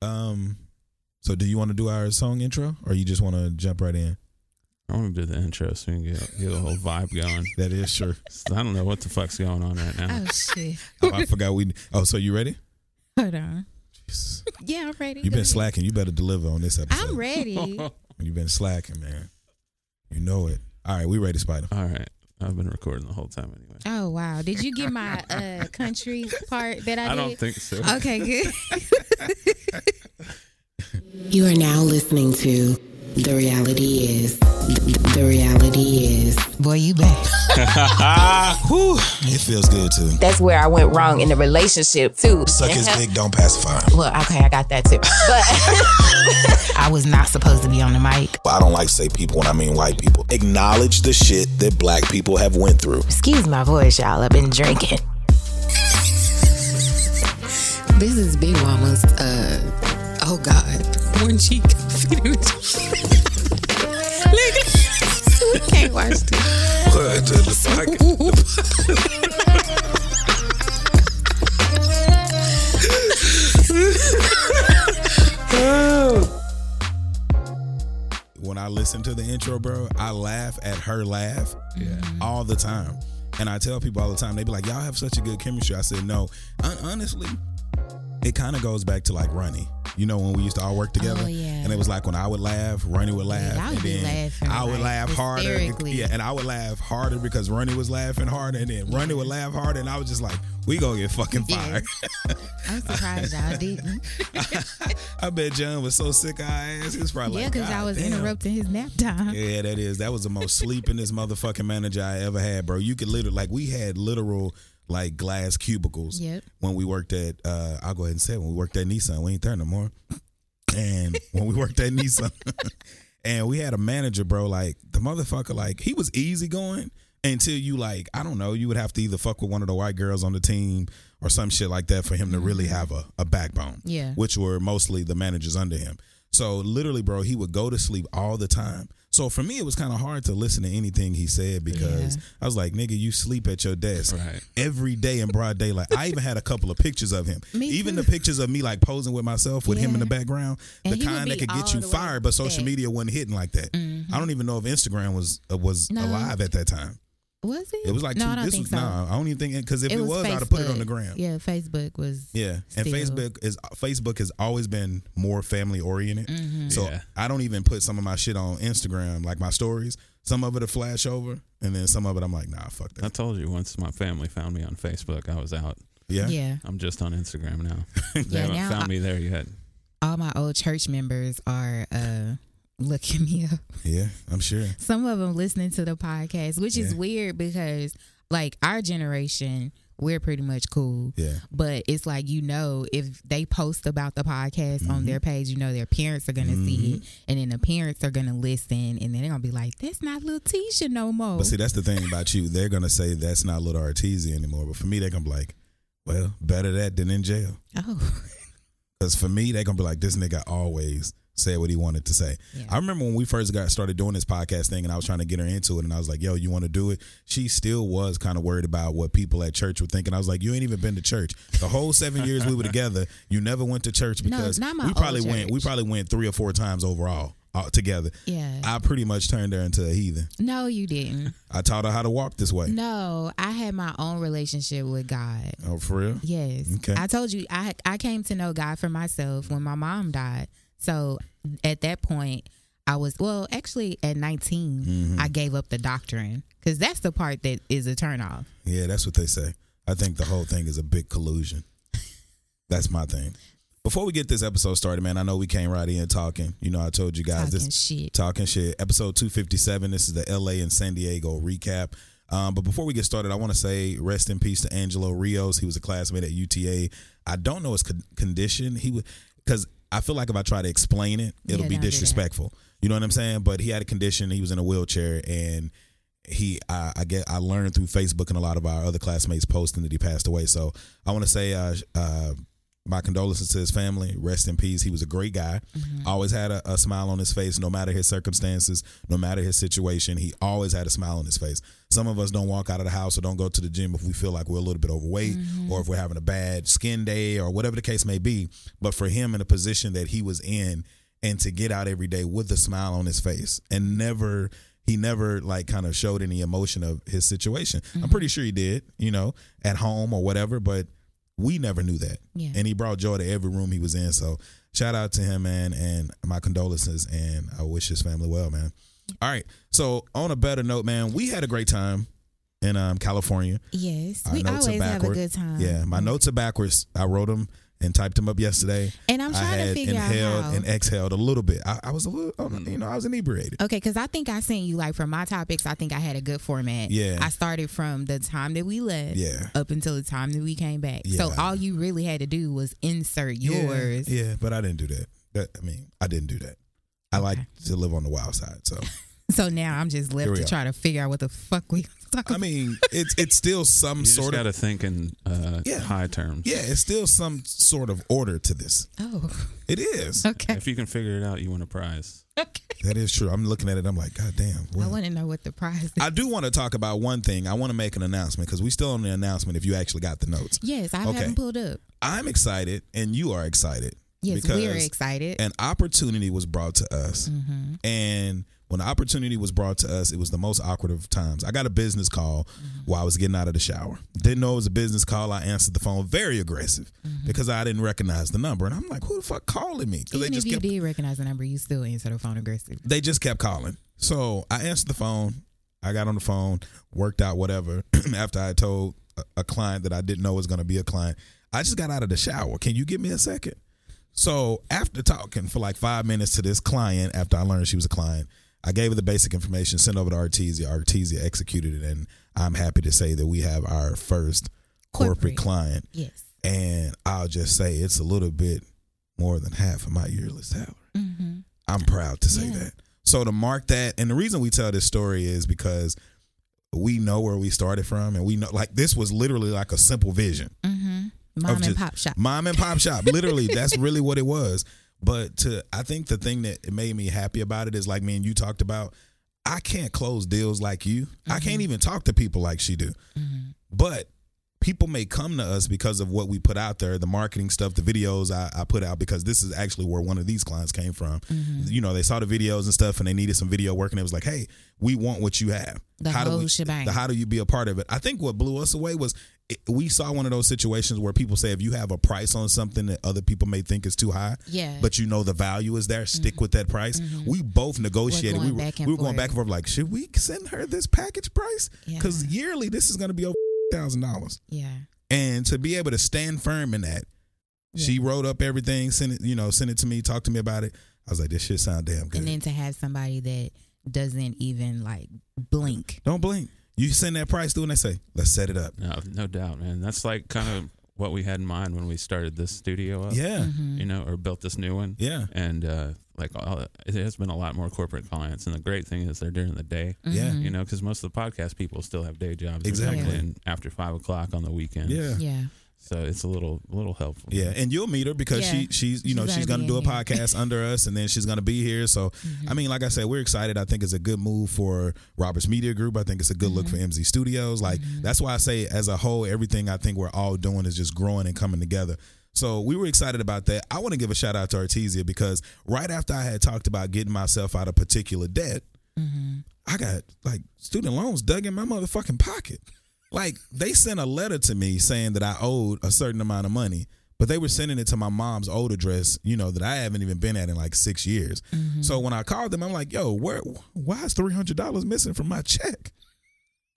Um, so do you want to do our song intro, or you just want to jump right in? I want to do the intro so we can get, get a whole vibe going. That is sure. I don't know what the fuck's going on right now. Oh shit. Oh, I forgot we. Oh, so you ready? Hold on. Jesus. Yeah, I'm ready. You've been ahead. slacking. You better deliver on this episode. I'm ready. You've been slacking, man. You know it. All right, we ready, Spider. All right. I've been recording the whole time anyway. oh wow. Did you get my uh country part that I, did? I did? don't think so. Okay, good. You are now listening to The Reality Is. The Reality Is. Boy, you back. Whew, it feels good too. That's where I went wrong in the relationship too. Suck his dick, don't pacify. Well, okay, I got that too. But I was not supposed to be on the mic. But I don't like to say people when I mean white people. Acknowledge the shit that black people have went through. excuse my voice, y'all. I've been drinking. This is Big Mama's, uh, oh God, one cheek. We can't watch this. What the, the? When I listen to the intro, bro, I laugh at her laugh all the time. And I tell people all the time, they be like, y'all have such a good chemistry. I said, no. Hon- honestly, it kind of goes back to like Runny. You know, when we used to all work oh, together? Oh, yeah. And it was like when I would laugh, Runny would laugh. y'all and be then laughing, I would like, laugh harder. Yeah, and I would laugh harder because Runny was laughing harder. And then Runny would laugh harder. And I was just like, we gonna get fucking Yeah. fired. I'm surprised y'all didn't. I bet John was so sick of ass. He was probably yeah, like, because I was damn." interrupting his nap time. Yeah, that is. That was the most sleepingest motherfucking manager I ever had, bro. You could literally like we had literal like glass cubicles Yep. when we worked at uh I'll go ahead and say it, when we worked at Nissan. We ain't there no more. And when we worked at Nissan and we had a manager, bro, like the motherfucker, like he was easygoing until you like, I don't know, you would have to either fuck with one of the white girls on the team or some shit like that for him to really have a, a backbone. Yeah. Which were mostly the managers under him. So literally, bro, he would go to sleep all the time. So for me, it was kind of hard to listen to anything he said because Yeah. I was like, nigga, you sleep at your desk Right. every day in broad daylight. I even had a couple of pictures of him. Me even too. the pictures of me like posing with myself with him in the background. And the kind that could get you fired, but social back. media wasn't hitting like that. I don't even know if Instagram was uh, was No. alive at that time. Was it? It was like no, two, I don't this think was so. nah. I don't even think because if it, it was, was, I'd have put it on the gram. Yeah, Facebook was. Yeah, and Still. Facebook is Facebook has always been more family oriented. Mm-hmm. So Yeah. I don't even put some of my shit on Instagram, like my stories. Some of it will flash over, and then some of it I'm like, nah, fuck that. I that. told you once my family found me on Facebook, I was out. Yeah, Yeah. I'm just on Instagram now. They Yeah, haven't now found I- me there yet. All my old church members are uh looking me up. yeah, I'm sure. Some of them listening to the podcast, which is weird because like our generation, we're pretty much cool. Yeah, But it's like you know, if they post about the podcast on Mm-hmm. their page, you know their parents are gonna see it, and then the parents are gonna listen, and then they're gonna be like, "That's not little Tisha no more." but see, that's the thing about you. They're gonna say that's not little Artesia anymore. But for me, they're gonna be like, well, better that than in jail. oh, Because for me, they're gonna be like, this nigga always said what he wanted to say. Yeah. I remember when we first got started doing this podcast thing, and I was trying to get her into it, and I was like, "Yo, you want to do it?" She still was kind of worried about what people at church were thinking. I was like, "You ain't even been to church. The whole seven years we were together, you never went to church because my we probably old went. We probably went three or four times overall." Uh, together, yeah. I pretty much turned her into a heathen. no, you didn't. I taught her how to walk this way. No, I had my own relationship with God. Oh, for real? Yes. Okay. I told you I I came to know God for myself when my mom died. So at that point, I was well, actually at 19, Mm-hmm. I gave up the doctrine cuz that's the part that is a turnoff. Yeah, that's what they say. I think the whole thing is a big collusion. That's my thing. Before we get this episode started, man, I know we came right in talking. You know, I told you guys Talking this shit. talking shit. Episode two fifty seven. This is the L.A. and San Diego recap. Um, but before we get started, I want to say rest in peace to Angelo Rios. He was a classmate at UTA. I don't know his con- condition. He was because I feel like if I try to explain it, it'll Yeah, be don't do that. disrespectful. You know what I'm saying? But he had a condition. He was in a wheelchair, and he I, I get I learned through Facebook and a lot of our other classmates posting that he passed away. So I want to say uh, uh, my condolences to his family. Rest in peace. He was a great guy. Mm-hmm. Always had a, a smile on his face, no matter his circumstances, no matter his situation. He always had a smile on his face. Some of us don't walk out of the house or don't go to the gym if we feel like we're a little bit overweight mm-hmm. or if we're having a bad skin day or whatever the case may be. But for him in the position that he was in, and to get out every day with a smile on his face and never he never like kind of showed any emotion of his situation. I'm mm-hmm. pretty sure he did, you know, at home or whatever, but we never knew that. Yeah. And he brought joy to every room he was in. So shout out to him, man, and my condolences and I wish his family well, man. All right. So on a better note, man, we had a great time in um, California. Yes, Our we always have a good time. Yeah, my notes are backwards. I wrote them and typed them up yesterday. And I'm I trying to figure out inhaled how- and exhaled a little bit. I, I was a little, mm. you know, I was inebriated. Okay, because I think I sent you like for my topics. I think I had a good format. Yeah. I started from the time that we left, Yeah. up until the time that we came back. So all you really had to do was insert yours. Yeah, yeah, but I didn't do that. That I mean, I didn't do that. I like to live on the wild side. So So now I'm just left to are. try to figure out what the fuck we talk I mean, it's it's still some You just sort got of to think in uh, Yeah. high terms. yeah, it's still some sort of order to this. oh, It is. okay. If you can figure it out, you win a prize. okay. That is true. I'm looking at it. I'm like, God damn. I want to know what the prize is. I do want to talk about one thing. I want to make an announcement because we still on the announcement. If you actually got the notes, yes, I Okay. haven't pulled up. I'm excited, and you are excited. Yes, because we're excited. An opportunity was brought to us, Mm-hmm. and when the opportunity was brought to us, it was the most awkward of times. I got a business call Mm-hmm. while I was getting out of the shower. Didn't know it was a business call. I answered the phone, very aggressive, Mm-hmm. because I didn't recognize the number, and I'm like, "Who the fuck calling me?" Because Even they if just you kept did recognize the number, you still answer the phone aggressive. they just kept calling. So I answered the phone. I got on the phone, worked out whatever. After I told a, a client that I didn't know was going to be a client, I just got out of the shower. Can you give me a second? So after talking for like five minutes to this client, after I learned she was a client, I gave her the basic information, sent over to Artesia. Artesia executed it, and I'm happy to say that we have our first corporate, Corporate. client. Yes. And I'll just say it's a little bit more than half of my yearly salary. Mm-hmm. I'm proud to say Yeah. that. So to mark that, and the reason we tell this story is because we know where we started from, and we know like this was literally like a simple vision. Mm-hmm. Mom and pop shop. Mom and pop shop. Literally, that's really what it was. But to I think the thing that made me happy about it is like me and you talked about. I can't close deals like you. I can't mm-hmm. even talk to people like she do. Mm-hmm. But people may come to us because of what we put out there, the marketing stuff, the videos I, I put out, because this is actually where one of these clients came from. Mm-hmm. You know, they saw the videos and stuff and they needed some video work and it was like, hey, we want what you have. The do whole we, shebang. the- how do you be a part of it? I think what blew us away was we saw one of those situations where people say if you have a price on something that other people may think is too high, Yeah. but you know the value is there, stick mm-hmm. with that price. Mm-hmm. We both negotiated. We were, we were going back and forth like, should we send her this package price? Yeah. Because yearly this is going to be over thousand dollars, Yeah. and to be able to stand firm in that, she wrote up everything, sent it, you know, sent it to me, talked to me about it. I was like, this shit sound damn good. And then to have somebody that doesn't even like blink. Don't blink. You send that price through, and they say, let's set it up. No, no doubt, man. That's like kind of what we had in mind when we started this studio up. Yeah, Mm-hmm. You know, or built this new one. yeah, And uh, like all, it has been a lot more corporate clients, and the great thing is they're during the day. yeah, You know, because most of the podcast people still have day jobs. Exactly. And after five o'clock on the weekend. yeah. Yeah. So it's a little, little helpful. Yeah, and you'll meet her because Yeah. she she's you know She's she's gonna gonna do a here. Mm-hmm. podcast under us, and then she's gonna be here. So I mean, like I said, we're excited. I think it's a good move for Roberts Media Group. I think it's a good look for Mm-hmm. MZ Studios. Like that's why I say, as a whole, everything I think we're all doing is just growing and coming together. So we were excited about that. I want to give a shout out to Artesia because right after I had talked about getting myself out of particular debt, Mm-hmm. I got like student loans dug in my motherfucking pocket. Like they sent a letter to me saying that I owed a certain amount of money, but they were sending it to my mom's old address, you know, that I haven't even been at in like six years. Mm-hmm. So when I called them, I'm like, yo, where why is three hundred dollars missing from my check?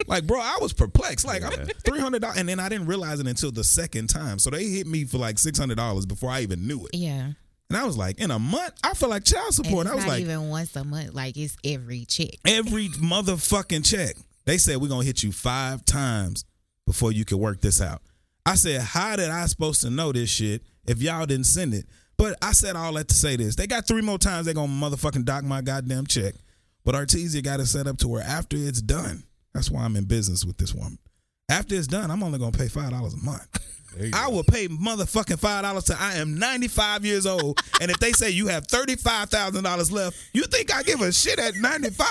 Like, bro, I was perplexed. Like, I'm three hundred dollars, and then I didn't realize it until the second time. So they hit me for like six hundred dollars before I even knew it. Yeah. And I was like, in a month, I feel like child And support. it's I was not like, even once a month. Like it's every check. every motherfucking check. They said we're gonna hit you five times before you can work this out. I said, how did I supposed to know this shit if y'all didn't send it? But I said all that to say this. They got three more times they're gonna motherfucking dock my goddamn check. But Artesia got it set up to where after it's done, that's why I'm in business with this woman. After it's done, I'm only gonna pay five dollars a month. I will pay motherfucking five dollars till I am 95 years old. and if they say you have thirty-five thousand dollars left, you think I give a shit at 95?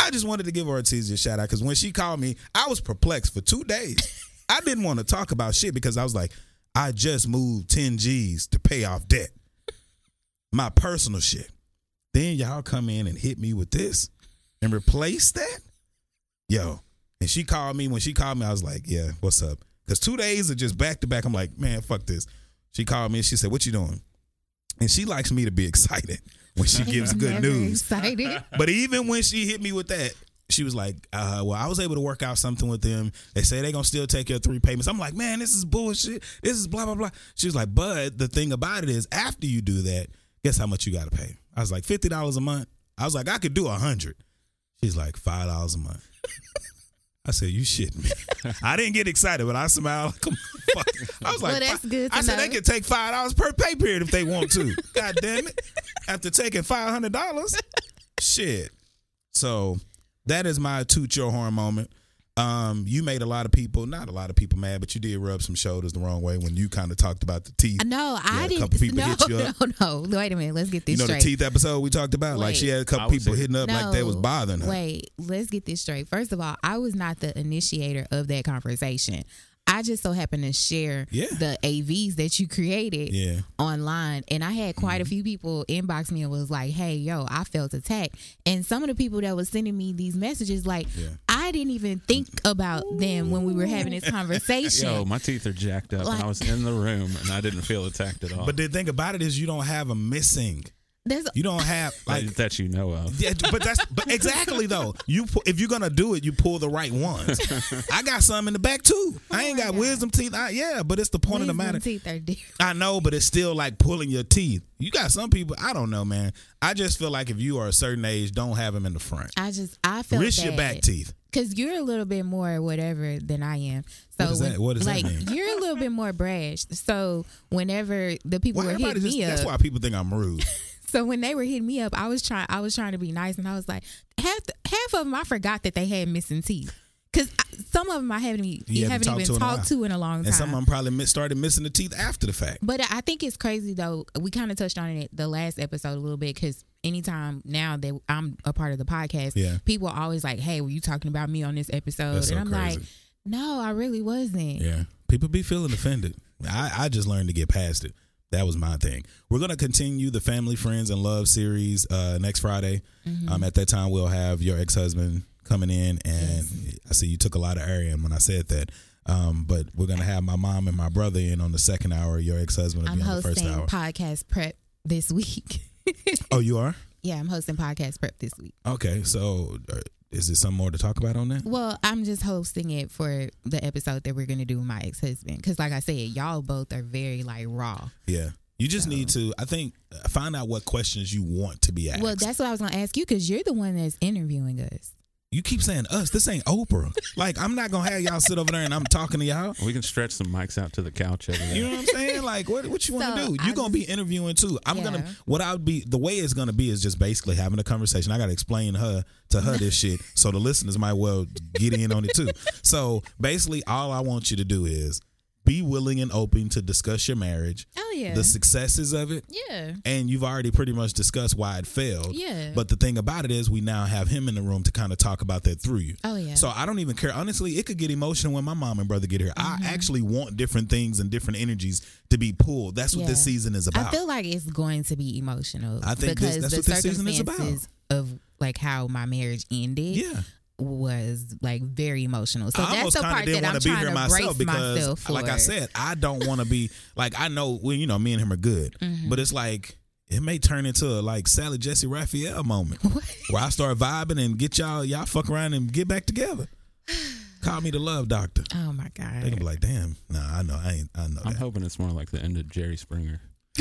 I just wanted to give Artesia a shout out because when she called me, I was perplexed for two days. I didn't want to talk about shit because I was like, I just moved 10 G's to pay off debt. My personal shit. Then y'all come in and hit me with this and replace that? Yo. And she called me. When she called me, I was like, yeah, what's up? Because two days are just back to back. I'm like, man, fuck this. She called me and she said, what you doing? And she likes me to be excited when she gives good news. Excited. But even when she hit me with that, she was like, uh, well, I was able to work out something with them. They say they're going to still take your three payments. I'm like, man, this is bullshit. This is blah, blah, blah. She was like, but the thing about it is, after you do that, guess how much you got to pay? I was like, $50 a month. I was like, I could do a 100 She's like, $5 a month. I said, you shitting me. I didn't get excited, but I smiled. A motherfucker. I was like, Well, that's good I said, know. they could take $5 per pay period if they want to. God damn it. After taking $500, shit. So that is my toot your horn moment. Um, you made a lot of people, not a lot of people mad, but you did rub some shoulders the wrong way when you kind of talked about the teeth. No, You I had a didn't. couple people no, hit you up. no, no. Wait a minute. Let's get this You know straight. the teeth episode we talked about? Like she had a couple people hitting up like they was bothering her. Wait, let's get this straight. First of all, I was not the initiator of that conversation. I just so happened to share Yeah. the AVs that you created Yeah. Mm-hmm. online. And I had quite a few people inbox me and was like, hey, yo, I felt attacked. And some of the people that was sending me these messages, like, Yeah. I didn't even think about them when we were having this conversation. Yo, my teeth are jacked up, and I was in the room, and I didn't feel attacked at all. But the thing about it is you don't have a missing. There's You don't have like Like, that you know of. Yeah, but that's but exactly though. You pu- if you're gonna do it, you pull the right ones. I got some in the back too. I ain't Oh got God. wisdom teeth. I, yeah, but it's the point of the matter. teeth are different. I know, but it's still like pulling your teeth. You got some people. I don't know, man. I just feel like if you are a certain age, don't have them in the front. I just, I feel Risk your back teeth. Cause you're a little bit more whatever than I am. So What is when- that- what like you're a little bit more brash. So whenever the people Well, were hitting just, me that's why people think I'm rude. so when they were hitting me up, I was trying. I was trying to be nice, and I was like, half half of them I forgot that they had missing teeth. Cause I, some of them I haven't, You haven't haven't talked even to in a talked to in a long time. And some of them probably miss, started missing the teeth after the fact. But I think it's crazy though. We kind of touched on it the last episode a little bit because anytime now that I'm a part of the podcast, Yeah. people are always like, "Hey, were you talking about me on this episode?" That's so and I'm crazy. like, "No, I really wasn't." Yeah. People be feeling offended. I, I just learned to get past it. That was my thing. We're gonna continue the Family, Friends, and Love series uh, next Friday. Um, at that time, we'll have your ex husband coming in, and I see you took a lot of area when I said that. Um, but we're gonna have my mom and my brother in on the second hour. Your ex husband will I'm be on the first hosting hour. podcast prep this week. oh, you are yeah, I'm hosting podcast prep this week. okay. So, uh, is there some more to talk about on that? Well, I'm just hosting it for the episode that we're gonna do with my ex husband because, like I said, y'all both are very like raw. Yeah. You just need to, I think, find out what questions you want to be asked. Well, that's what I was gonna ask you because you're the one that's interviewing us. You keep saying us. This ain't Oprah. Like I'm not gonna have y'all sit over there and I'm talking to y'all. We can stretch some mics out to the couch over there. You know what I'm saying? Like what what you want to So, do? You're gonna be interviewing too. I'm gonna what I would be the way it's gonna be is just basically having a conversation. I gotta explain her to her this shit so the listeners might well get in on it too. So basically all I want you to do is be willing and open to discuss your marriage, Oh yeah, the successes of it, yeah. and you've already pretty much discussed why it failed. Yeah. But the thing about it is, we now have him in the room to kind of talk about that through you. Oh, yeah. So I don't even care. Honestly, it could get emotional when my mom and brother get here. Mm-hmm. I actually want different things and different energies to be pulled. That's what this season is about. I feel like it's going to be emotional. I think this- because that's the what this season is about. circumstances of like how my marriage ended. yeah. Was like very emotional. So I that's almost the part didn't that I'm be trying here to myself brace because, myself for. like I said, I don't want to be like I know. Well, you know, me and him are good, Mm-hmm. but it's like it may turn into a like Sally Jessy Raphael moment where I start vibing and get y'all y'all fuck around and get back together. Call me the love doctor. oh my god! They can god. be like, damn, nah, I know, I ain't, I know I'm that. hoping it's more like the end of Jerry Springer.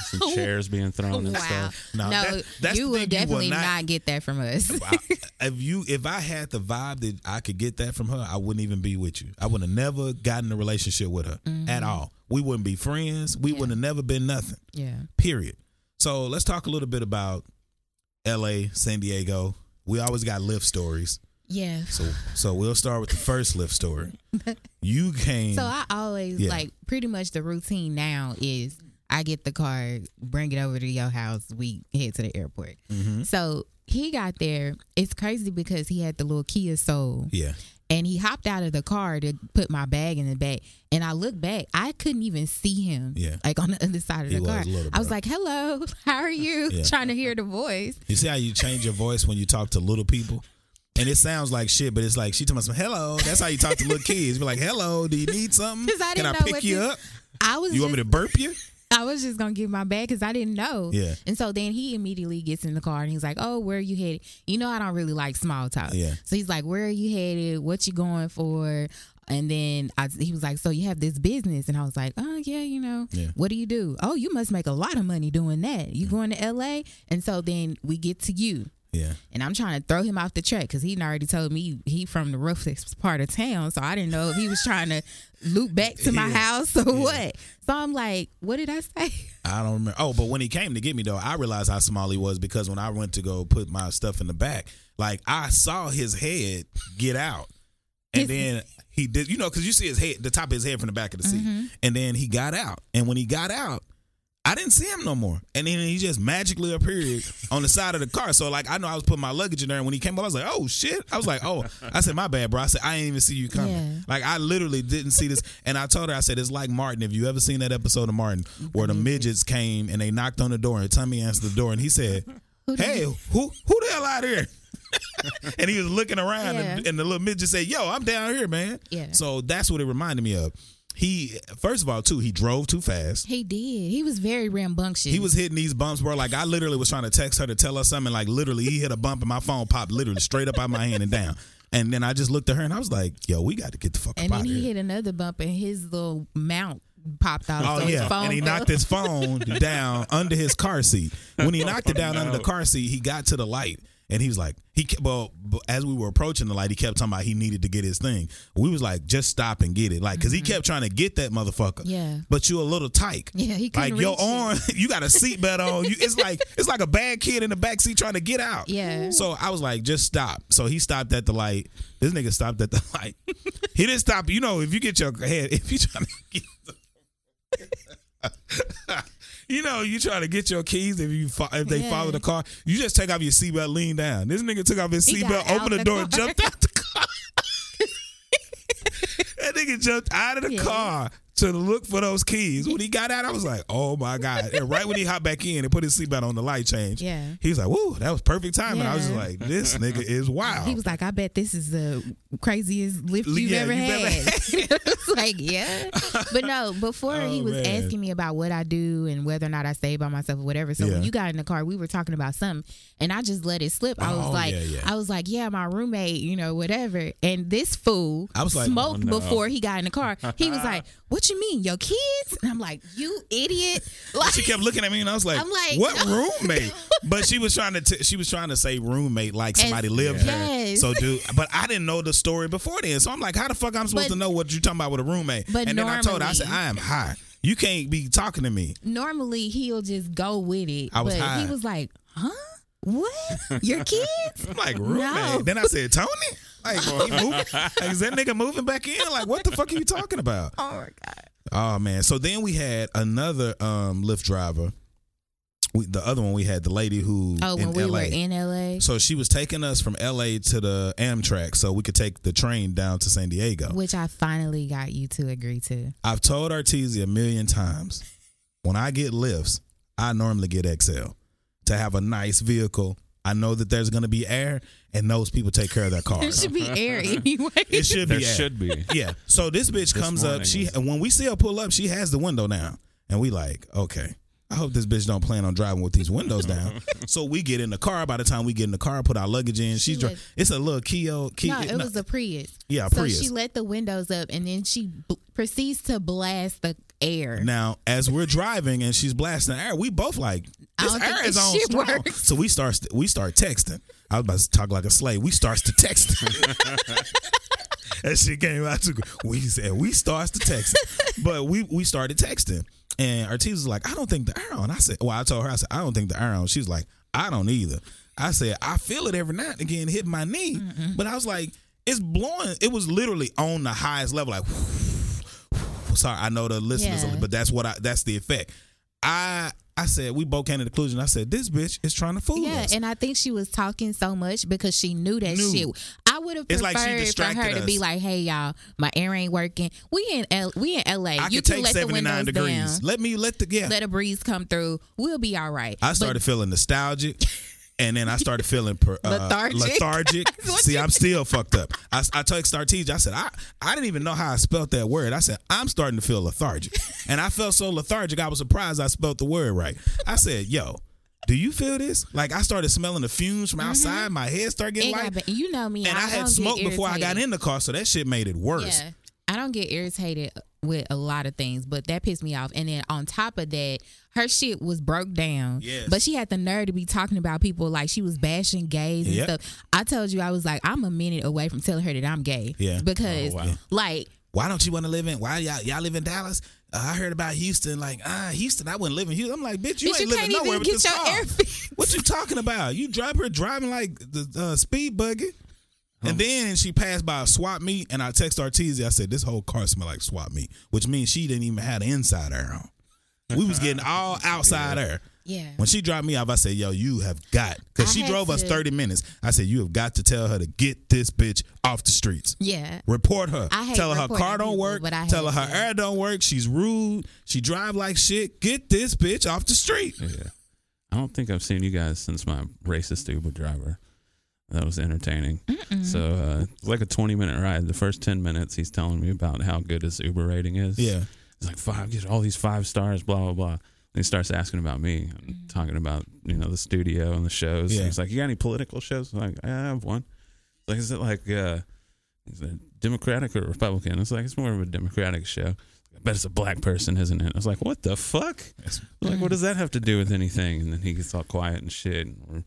It's Some chairs being thrown and Wow. stuff. No, no, that- that's you the will thing, you will definitely not- not, get that from us. I- if you if I had the vibe that I could get that from her, I wouldn't even be with you. I would have never gotten a relationship with her mm-hmm. at all. We wouldn't be friends. We would have never been nothing. yeah. Period. So let's talk a little bit about L.A., San Diego. We always got Lyft stories. Yeah. So so we'll start with the first Lyft story. You came. So I always Yeah. like pretty much the routine now is I get the car, bring it over to your house, we head to the airport. Mm-hmm. So he got there. It's crazy because he had the little Kia Soul. yeah. And he hopped out of the car to put my bag in the back. And I looked back, I couldn't even see him. Yeah. Like on the other side of He the was car. little, I was like, hello, how are you? Yeah. Trying to hear the voice. You see how you change your voice when you talk to little people? And it sounds like shit, but it's like she talking about some hello. That's how you talk to little kids. Be like, hello, do you need something? I Can I pick you to- up? I was You want me to burp you? I was just gonna give my bag because I didn't know. Yeah. And so then he immediately gets in the car and he's like, "Oh, where are you headed?" You know, I don't really like small talk. Yeah. So he's like, "Where are you headed? What you going for?" And then I, he was like, "So you have this business?" And I was like, "Oh yeah, you know. Yeah. What do you do? Oh, you must make a lot of money doing that. You going to L.A.?" And so then we get to you. Yeah. And I'm trying to throw him off the track because he already told me he from the roughest part of town. So I didn't know if he was trying to loop back to my Yeah. house or what. So I'm like, what did I say? I don't remember. Oh, but when he came to get me though, I realized how small he was because when I went to go put my stuff in the back, like I saw his head get out, and His- then he did. You know, because you see his head, the top of his head from the back of the seat, Mm-hmm. and then he got out, and when he got out. I didn't see him no more, and then he just magically appeared on the side of the car. So like I know I was putting my luggage in there, and when he came up, I was like, "Oh shit!" I was like, "Oh," I said, "My bad, bro." I said, "I didn't even see you coming." Yeah. Like I literally didn't see this, and I told her, I said, "It's like Martin. If you ever seen that episode of Martin where the midgets came and they knocked on the door, and Tommy answered the door, and he said, "Hey, who who the hell out here?" and he was looking around, and, and the little midget said, "Yo, I'm down here, man." Yeah. So that's what it reminded me of. He first of all, too, he drove too fast. He did. He was very rambunctious. He was hitting these bumps, bro. Like I literally was trying to text her to tell her something. Like literally, he hit a bump and my phone popped literally straight up out my hand and down. And then I just looked at her and I was like, "Yo, we got to get the fuck and up then of he here." hit another bump, and his little mount popped out. Oh so his yeah, phone and he knocked his phone down under his car seat. When he knocked it down under the car seat, he got to the light, and he was like, he ke- well, as we were approaching the light, he kept talking about he needed to get his thing. We was like, just stop and get it, like, cause he kept trying to get that motherfucker. Mm-hmm. Yeah. but you a little tight. Yeah, he like your arm, you got a seatbelt on. You, it's like it's like a bad kid in the back seat trying to get out. Yeah. So I was like, just stop. So he stopped at the light. This nigga stopped at the light. he didn't stop. You know, if you get your head, if you trying to get you know, you try to get your keys if you fo- if they Yeah. follow the car, you just take off your seatbelt, lean down. This nigga took off his seatbelt, opened the the door, car. jumped out the car. that nigga jumped out of the Yeah. car to look for those keys. When he got out, I was like, "Oh my god!" And right when he hopped back in and put his seatbelt on, the light change, Yeah. he was like, "Woo, that was perfect timing." I was just like, "This nigga is wild." He was like, I bet this is the craziest Lyft you've Yeah, ever you've had. ever I was like, yeah. But no, before oh, he Oh, was man. asking me about what I do and whether or not I stay by myself or whatever. So Yeah. when you got in the car, we were talking about something and I just let it slip. I was Oh, like, yeah, yeah. I was like, yeah, my roommate, you know, whatever. And this fool I was like, oh, smoked oh, no. before he got in the car. He was like, what you mean, your kids? And I'm like, you idiot. Like, she kept looking at me and I was like, I'm like, "What no. roommate?" But she was trying to t- she was trying to say roommate like somebody As- lived there. Yes. So dude, but I didn't know the story before then. So I'm like, "How the fuck I'm supposed But- to know what you're talking about with a roommate?" But and then I told her, I said, "I am high. You can't be talking to me." normally he'll just go with it. I was but high. he was like, huh? What? Your kids? I'm like, "Roommate." No. Then I said, "Tony." Like, he moving, like, is that nigga moving back in? Like, what the fuck are you talking about? oh my God. Oh man. So then we had another um Lyft driver. We, the other one we had the lady who Oh, when we LA. were in LA, So she was taking us from LA to the Amtrak so we could take the train down to San Diego. which I finally got you to agree to. I've told Artesia a million times when I get Lyfts, I normally get XL to have a nice vehicle. I know that there's going to be air and those people take care of their It cars. should be air anyway. It should There be air. should be. Yeah. So this bitch This comes up. She and when we see her pull up, she has the window down, and we like, okay. I hope this bitch don't plan on driving with these windows down. so we get in the car. By the time we get in the car, put our luggage in. She's dri- it's a little Kia. Kia no, it was a Prius. Yeah, a so Prius. she let the windows up and then she b- proceeds to blast the air. Now, as we're driving and she's blasting air, we both like this air is on strong. works. So we start we start texting. I was about to talk like a slave. We starts to text. that shit came out too. We said we starts to text, but we we started texting, and Ortiz was like, "I don't think the air on." I said, "Well, I told her I said I don't think the air on." She's like, "I don't either." I said, "I feel it every night and again hit my knee," but I was like, "It's blowing." It was literally on the highest level, like. Sorry, I know the listeners, Yeah. but that's what I. That's the effect. I I said we both came to the conclusion. I said this bitch is trying to fool Yeah, us. Yeah, and I think she was talking so much because she knew that Knew. shit. I would have preferred like for her to be like, "Hey, y'all, my air ain't working. We in L- we in LA. I you can take let the windows degrees. down, Let me let the yeah. let a breeze come through. We'll be all right." I started feeling nostalgic. And then I started feeling per, uh, Lethargic. lethargic. See, I'm still fucked up. I, I told Startege, I said, I, I didn't even know how I spelt that word. I said, I'm starting to feel lethargic. And I felt so lethargic, I was surprised I spelt the word right. I said, yo, do you feel this? Like I started smelling the fumes from outside. My head started getting It light. got you know me, and I, I had smoked before I got in the car, so that shit made it worse. Yeah. Don't get irritated with a lot of things, but that pissed me off. And then on top of that, her shit was broke down. Yes. But she had the nerve to be talking about people like she was bashing gays and Yep. stuff. I told you I was like, I'm a minute away from telling her that I'm gay. Yeah. Because Oh, wow. like Why don't you want to live in? Why y'all y'all live in Dallas? Uh, I heard about Houston. Like ah, Houston, I wouldn't live in Houston. I'm like, bitch, you Bitch, ain't you living can't nowhere even with get this your car. What you talking about? You drive her driving like the uh, speed buggy. And then she passed by a swap meet, and I text Artesia. I said, "This whole car smell like swap meet," which means she didn't even have the inside air on. We was getting all outside air. Yeah. When she dropped me off, I said, "Yo, you have got," because she had drove us thirty minutes. I said, "You have got to tell her to get this bitch off the streets." Yeah. Report her. I hate Tell her her car don't people, work. but I Tell her her that. air don't work. She's rude. She drive like shit. Get this bitch off the street. Yeah. I don't think I've seen you guys since my racist Uber driver. That was entertaining. So uh, it's like a 20 minute ride. The first 10 minutes, he's telling me about how good his Uber rating is. Yeah. He's like, five, get all these five stars, blah, blah, blah. And he starts asking about me and talking about, you know, the studio and the shows. Yeah. He's like, you got any political shows? I'm like, I have one. Like, is it like, uh, is it Democratic or Republican? It's like, it's more of a Democratic show. I bet it's a black person, isn't it? I was like, what the fuck? Like, what does that have to do with anything? And then he gets all quiet and shit. And we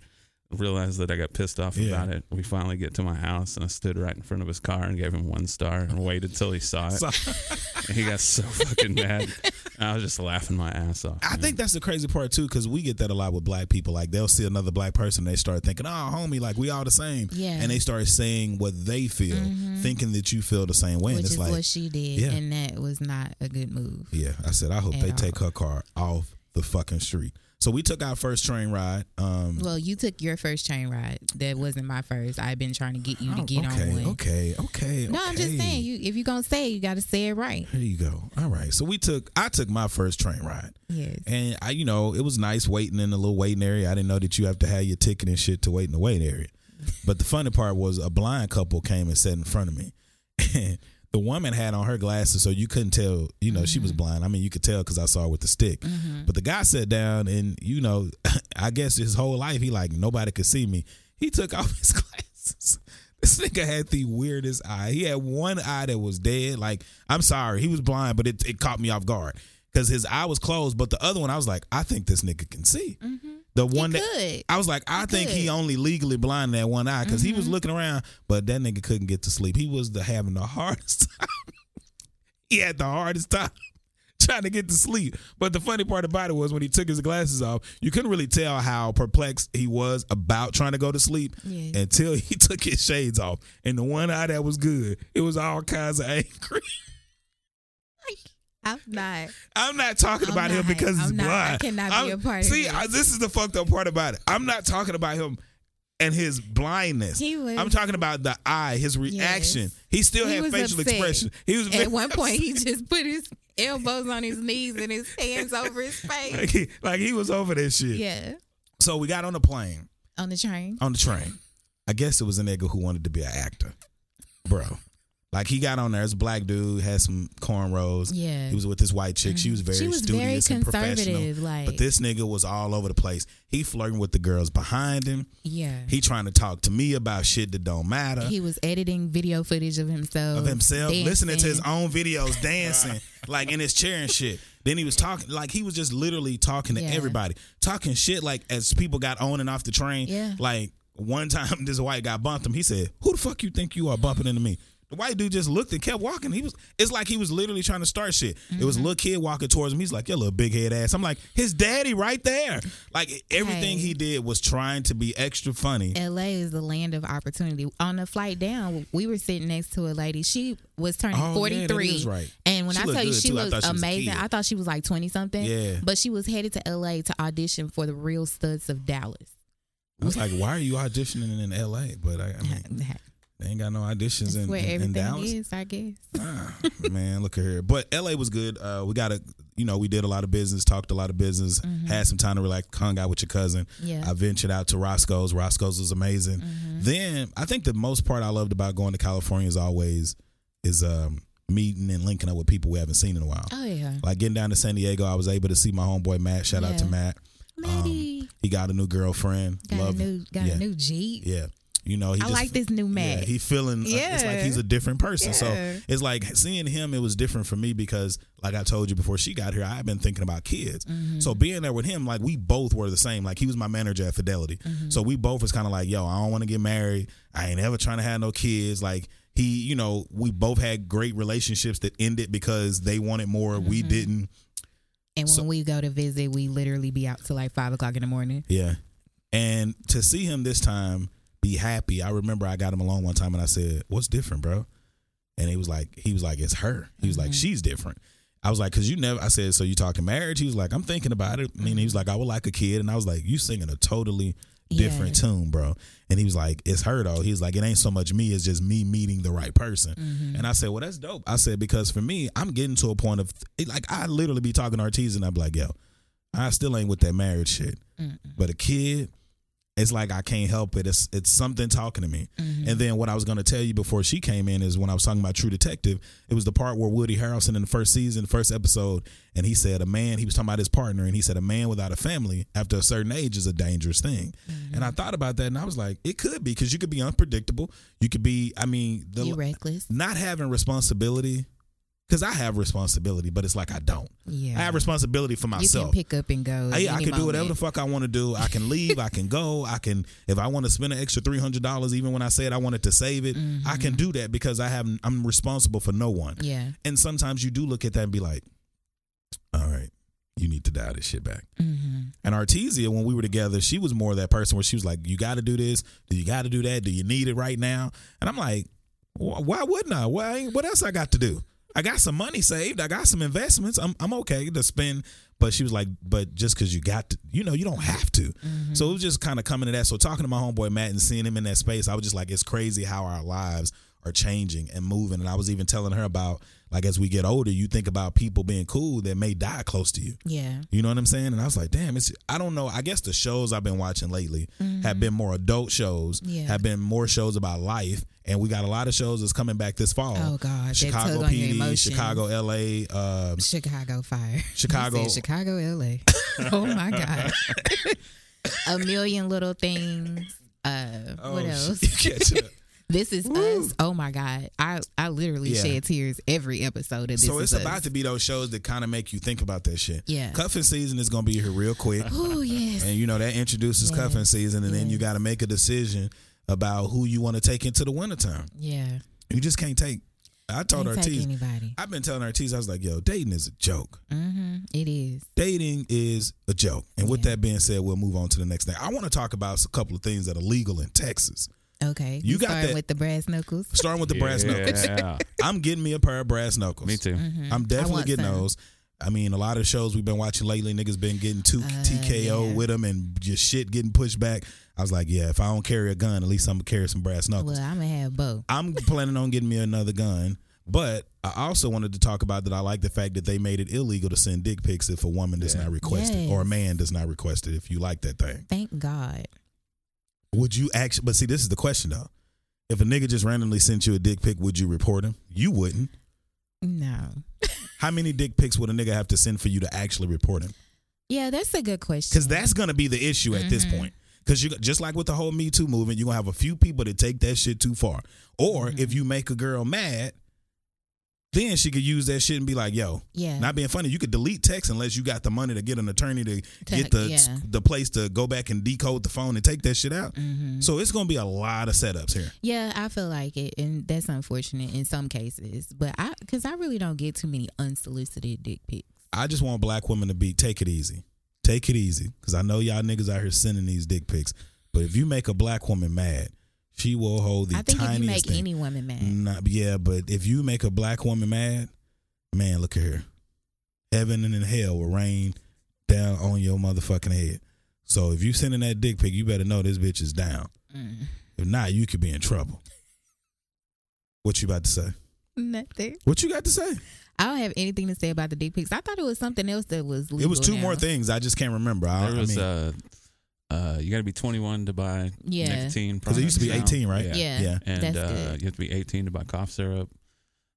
realized that I got pissed off Yeah. about it. We finally get to my house and I stood right in front of his car and gave him one star and waited till he saw it. He got so fucking mad. I was just laughing my ass off. I man. think that's the crazy part too, because we get that a lot with black people. Like they'll see another black person, they start thinking, "Oh, homie, like we all the same," Yeah. and they start saying what they feel, mm-hmm. thinking that you feel the same way. Which and it's is like, what she did. Yeah. And that was not a good move. yeah, I said, I hope they all. take her car off the fucking street. So we took our first train ride. Um, Well, you took your first train ride. That wasn't my first. I've been trying to get you to get Oh, okay, on one. okay, okay. No, I'm just saying, you if you're gonna say it, you gotta say it right. Here you go. All right. So we took. I took my first train ride. Yes. And I, you know, it was nice waiting in the little waiting area. I didn't know that you have to have your ticket and shit to wait in the waiting area. But the funny part was a blind couple came and sat in front of me. And the woman had on her glasses, so you couldn't tell, you know, she was mm-hmm. blind. I mean, you could tell because I saw her with the stick. Mm-hmm. But the guy sat down and, you know, I guess his whole life, he like, nobody could see me. He took off his glasses. This nigga had the weirdest eye. He had one eye that was dead. Like, I'm sorry, he was blind, but it, it caught me off guard because his eye was closed. But the other one, I was like, I think this nigga can see. Mm-hmm. The one that could. I was like, I think he only legally blind that one eye because he was looking around, but that nigga couldn't get to sleep. He was the, having the hardest time. he had the hardest time trying to get to sleep. But the funny part about it was when he took his glasses off, you couldn't really tell how perplexed he was about trying to go to sleep Yeah. until he took his shades off. And the one eye that was good, it was all kinds of angry. I'm not. I'm not talking I'm about him because he's I'm not. I cannot be I'm- a part of See, this. Is the fucked up part about it. I'm not talking about him and his blindness. He was- I'm talking about the eye, his reaction. Yes. He still had facial upset. expression. He was At one point, he just put his elbows on his knees and his hands over his like face. he, like he was over this shit. Yeah, So we got on the plane, on the train. on the train. I guess it was a nigga who wanted to be an actor, bro. Like he got on there as a black dude, had some cornrows. Yeah. he was with this white chick. She was mm-hmm. very She was very studious and professional. conservative, like- but this nigga was all over the place. He flirting with the girls behind him. Yeah, He trying to talk to me about shit that don't matter. he was editing video footage of himself, of himself, listening to his own videos, dancing. like in his chair and shit. Then he was talking like he was just literally talking to Yeah. everybody, talking shit like as people got on and off the train. Yeah. Like one time, this white guy bumped him. He said, "Who the fuck you think you are bumping into me?" The white dude just looked and kept walking. He was. It's like he was literally trying to start shit. It was a mm-hmm. little kid walking towards him. He's like, "Your little big head ass." I'm like, his daddy right there. Like everything Hey. he did was trying to be extra funny. LA is the land of opportunity. On the flight down, we were sitting next to a lady. She was turning Oh, 43. is right. And when She I tell you she. Looked amazing. I thought she was like 20 something. Yeah. But she was headed to LA to audition for the Real Studs of Dallas. I was like, "Why are you auditioning in L.A.?" But I, I mean, they ain't got no auditions That's in, where in, in everything Dallas. is, I guess. Ah, man, look at here. But LA was good. Uh, we got a, you know, we did a lot of business, talked a lot of business, had some time to relax, hung out with your cousin. Mm-hmm. Yeah. I ventured out to Roscoe's. Roscoe's was amazing. Mm-hmm. Then I think the most part I loved about going to California is always is um, meeting and linking up with people we haven't seen in a while. Oh, yeah. Like getting down to San Diego, I was able to see my homeboy Matt. Shout out to Yeah. Matt. Maddie He got a new girlfriend. got, Love a new, got yeah. a new Jeep. Yeah. You know, he I just, like this new Matt. Yeah, he feeling. uh, it's like Yeah. he's a different person. So it's like seeing him. It was different for me because, like I told you before she got here, I've been thinking about kids. Mm-hmm. So being there with him, like we both were the same. Like he was my manager at Fidelity. Mm-hmm. So we both was kind of like, yo, I don't want to get married. I ain't ever trying to have no kids. Like he, you know, we both had great relationships that ended because they wanted more. We Mm-hmm. didn't. And when we go to visit, we literally be out till like 5 o'clock in the morning. Yeah. And to see him this time be happy, I remember I got him alone one time and I said, What's different, bro? And he was like, he was like, It's her. He was like, mm-hmm. She's different. I was like, Cause you never I said, So you talking marriage? He was like, I'm thinking about it. I mean, he was like, I would like a kid. And I was like, You singing a totally different tune, bro. And he was like, It's her though. He's like, It ain't so much me, it's just me meeting the right person. Mm-hmm. And I said, Well, that's dope. I said, because for me, I'm getting to a point of like I literally be talking to Ortiz and I'm like, yo, I still ain't with that marriage shit. But a kid, it's like I can't help it. It's it's something talking to me. Mm-hmm. And then what I was gonna tell you before she came in is when I was talking about True Detective, it was the part where Woody Harrelson in the first season, first episode, and he said a man, he was talking about his partner, and he said a man without a family after a certain age is a dangerous thing. Mm-hmm. And I thought about that and I was like, it could be because you could be unpredictable. You could be, I mean, the You reckless. not having responsibility. Because I have responsibility, but it's like I don't. Yeah. I have responsibility for You myself. can pick up and go. I, I can do whatever the fuck I want to do. I can leave. I can go. I can if I want to spend an extra three hundred dollars, even when I said I wanted to save it, I can do that because I have I'm responsible for no one. Mm-hmm. Yeah. And sometimes you do look at that and be like, all right, you need to dial this shit back. Mm-hmm. And Artesia, when we were together, she was more that person where she was like, you got to do this. Do you got to do that? Do you need it right now? And I'm like, why wouldn't I? Why? What else I got to do? I got some money saved. I got some investments. I'm I'm okay to spend. But she was like, but just because you got to, you know, you don't have to. Mm-hmm. So it was just kind of coming to that. So talking to my homeboy Matt and seeing him in that space, I was just like, it's crazy how our lives are changing and moving. And I was even telling her about like as we get older, you think about people being cool that may die close to you. Yeah. You know what I'm saying? And I was like, damn, it's I don't know. I guess the shows I've been watching lately have been more adult shows, Mm-hmm. Yeah. have been more shows about life. And we got a lot of shows that's coming back this fall. Oh, God, Chicago tug on your PD. Chicago LA, um, Chicago fire. Chicago- You Chicago, LA. oh my God. a million little things. Uh, what oh, else? Shit, you catch up. This is us. Oh my God. I, I literally Yeah. shed tears every episode of this. so it's Us. about to be those shows that kind of make you think about that shit. Yeah. Cuffing season is gonna be here real quick. Oh yes. And you know that introduces Yes. cuffing season, and then you got to make a decision about who you want to take into the wintertime. yeah. You just can't take. I told Ortiz. anybody. I've been telling Ortiz. I was like, "Yo, dating is a joke. Mm-hmm. It is. Dating is a joke." And with that being said, we'll move on to the next thing. I want to talk about a couple of things that are legal in Texas. Okay. You got starting that- with the brass knuckles. Starting with the brass knuckles. Yeah. I'm getting me a pair of brass knuckles. Me too. Mm-hmm. I'm definitely getting some. those. I mean, a lot of shows we've been watching lately, niggas been getting two TKO Uh, yeah. with them and just shit getting pushed back. I was like, yeah, if I don't carry a gun, at least I'm gonna carry some brass knuckles. Well, I'm gonna have both. I'm planning on getting me another gun. But I also wanted to talk about that I like the fact that they made it illegal to send dick pics if a woman does not request it or a man does not request it if you like that thing. Thank God. Would you actually but see this is the question though. If a nigga just randomly sent you a dick pic, would you report him? You wouldn't. No. How many dick pics would a nigga have to send for you to actually report him? Yeah, that's a good question. Because that's gonna be the issue at this Mm-hmm. point. Because you just like with the whole Me Too movement, you're gonna have a few people that take that shit too far. Or Mm-hmm. if you make a girl mad, then she could use that shit and be like, "Yo, Yeah. not being funny. You could delete text unless you got the money to get an attorney to, get the yeah. the place to go back and decode the phone and take that shit out. Mm-hmm. So it's gonna be a lot of setups here. Yeah, I feel like it, and that's unfortunate in some cases. But I, because I really don't get too many unsolicited dick pics. I just want black women to be take it easy, take it easy, because I know y'all niggas out here sending these dick pics. But if you make a black woman mad, she will hold the I think if tiniest you make thing. any woman mad, Not, yeah, but if you make a black woman mad, man, look at her. Heaven and hell will rain down on your motherfucking head. So if you sending that dick pic, you better know this bitch is down. Mm. If not, you could be in trouble. What you about to say? nothing. What you got to say? I don't have anything to say about the dick pics. I thought it was something else that was. Legal It was two now. more things. I just can't remember. I, There I was mean, uh, uh, you got to be 21 to buy Yeah. nicotine. because it used to be now. 18, right? Yeah. Yeah, Yeah. and that's uh, good. you have to be 18 to buy cough syrup.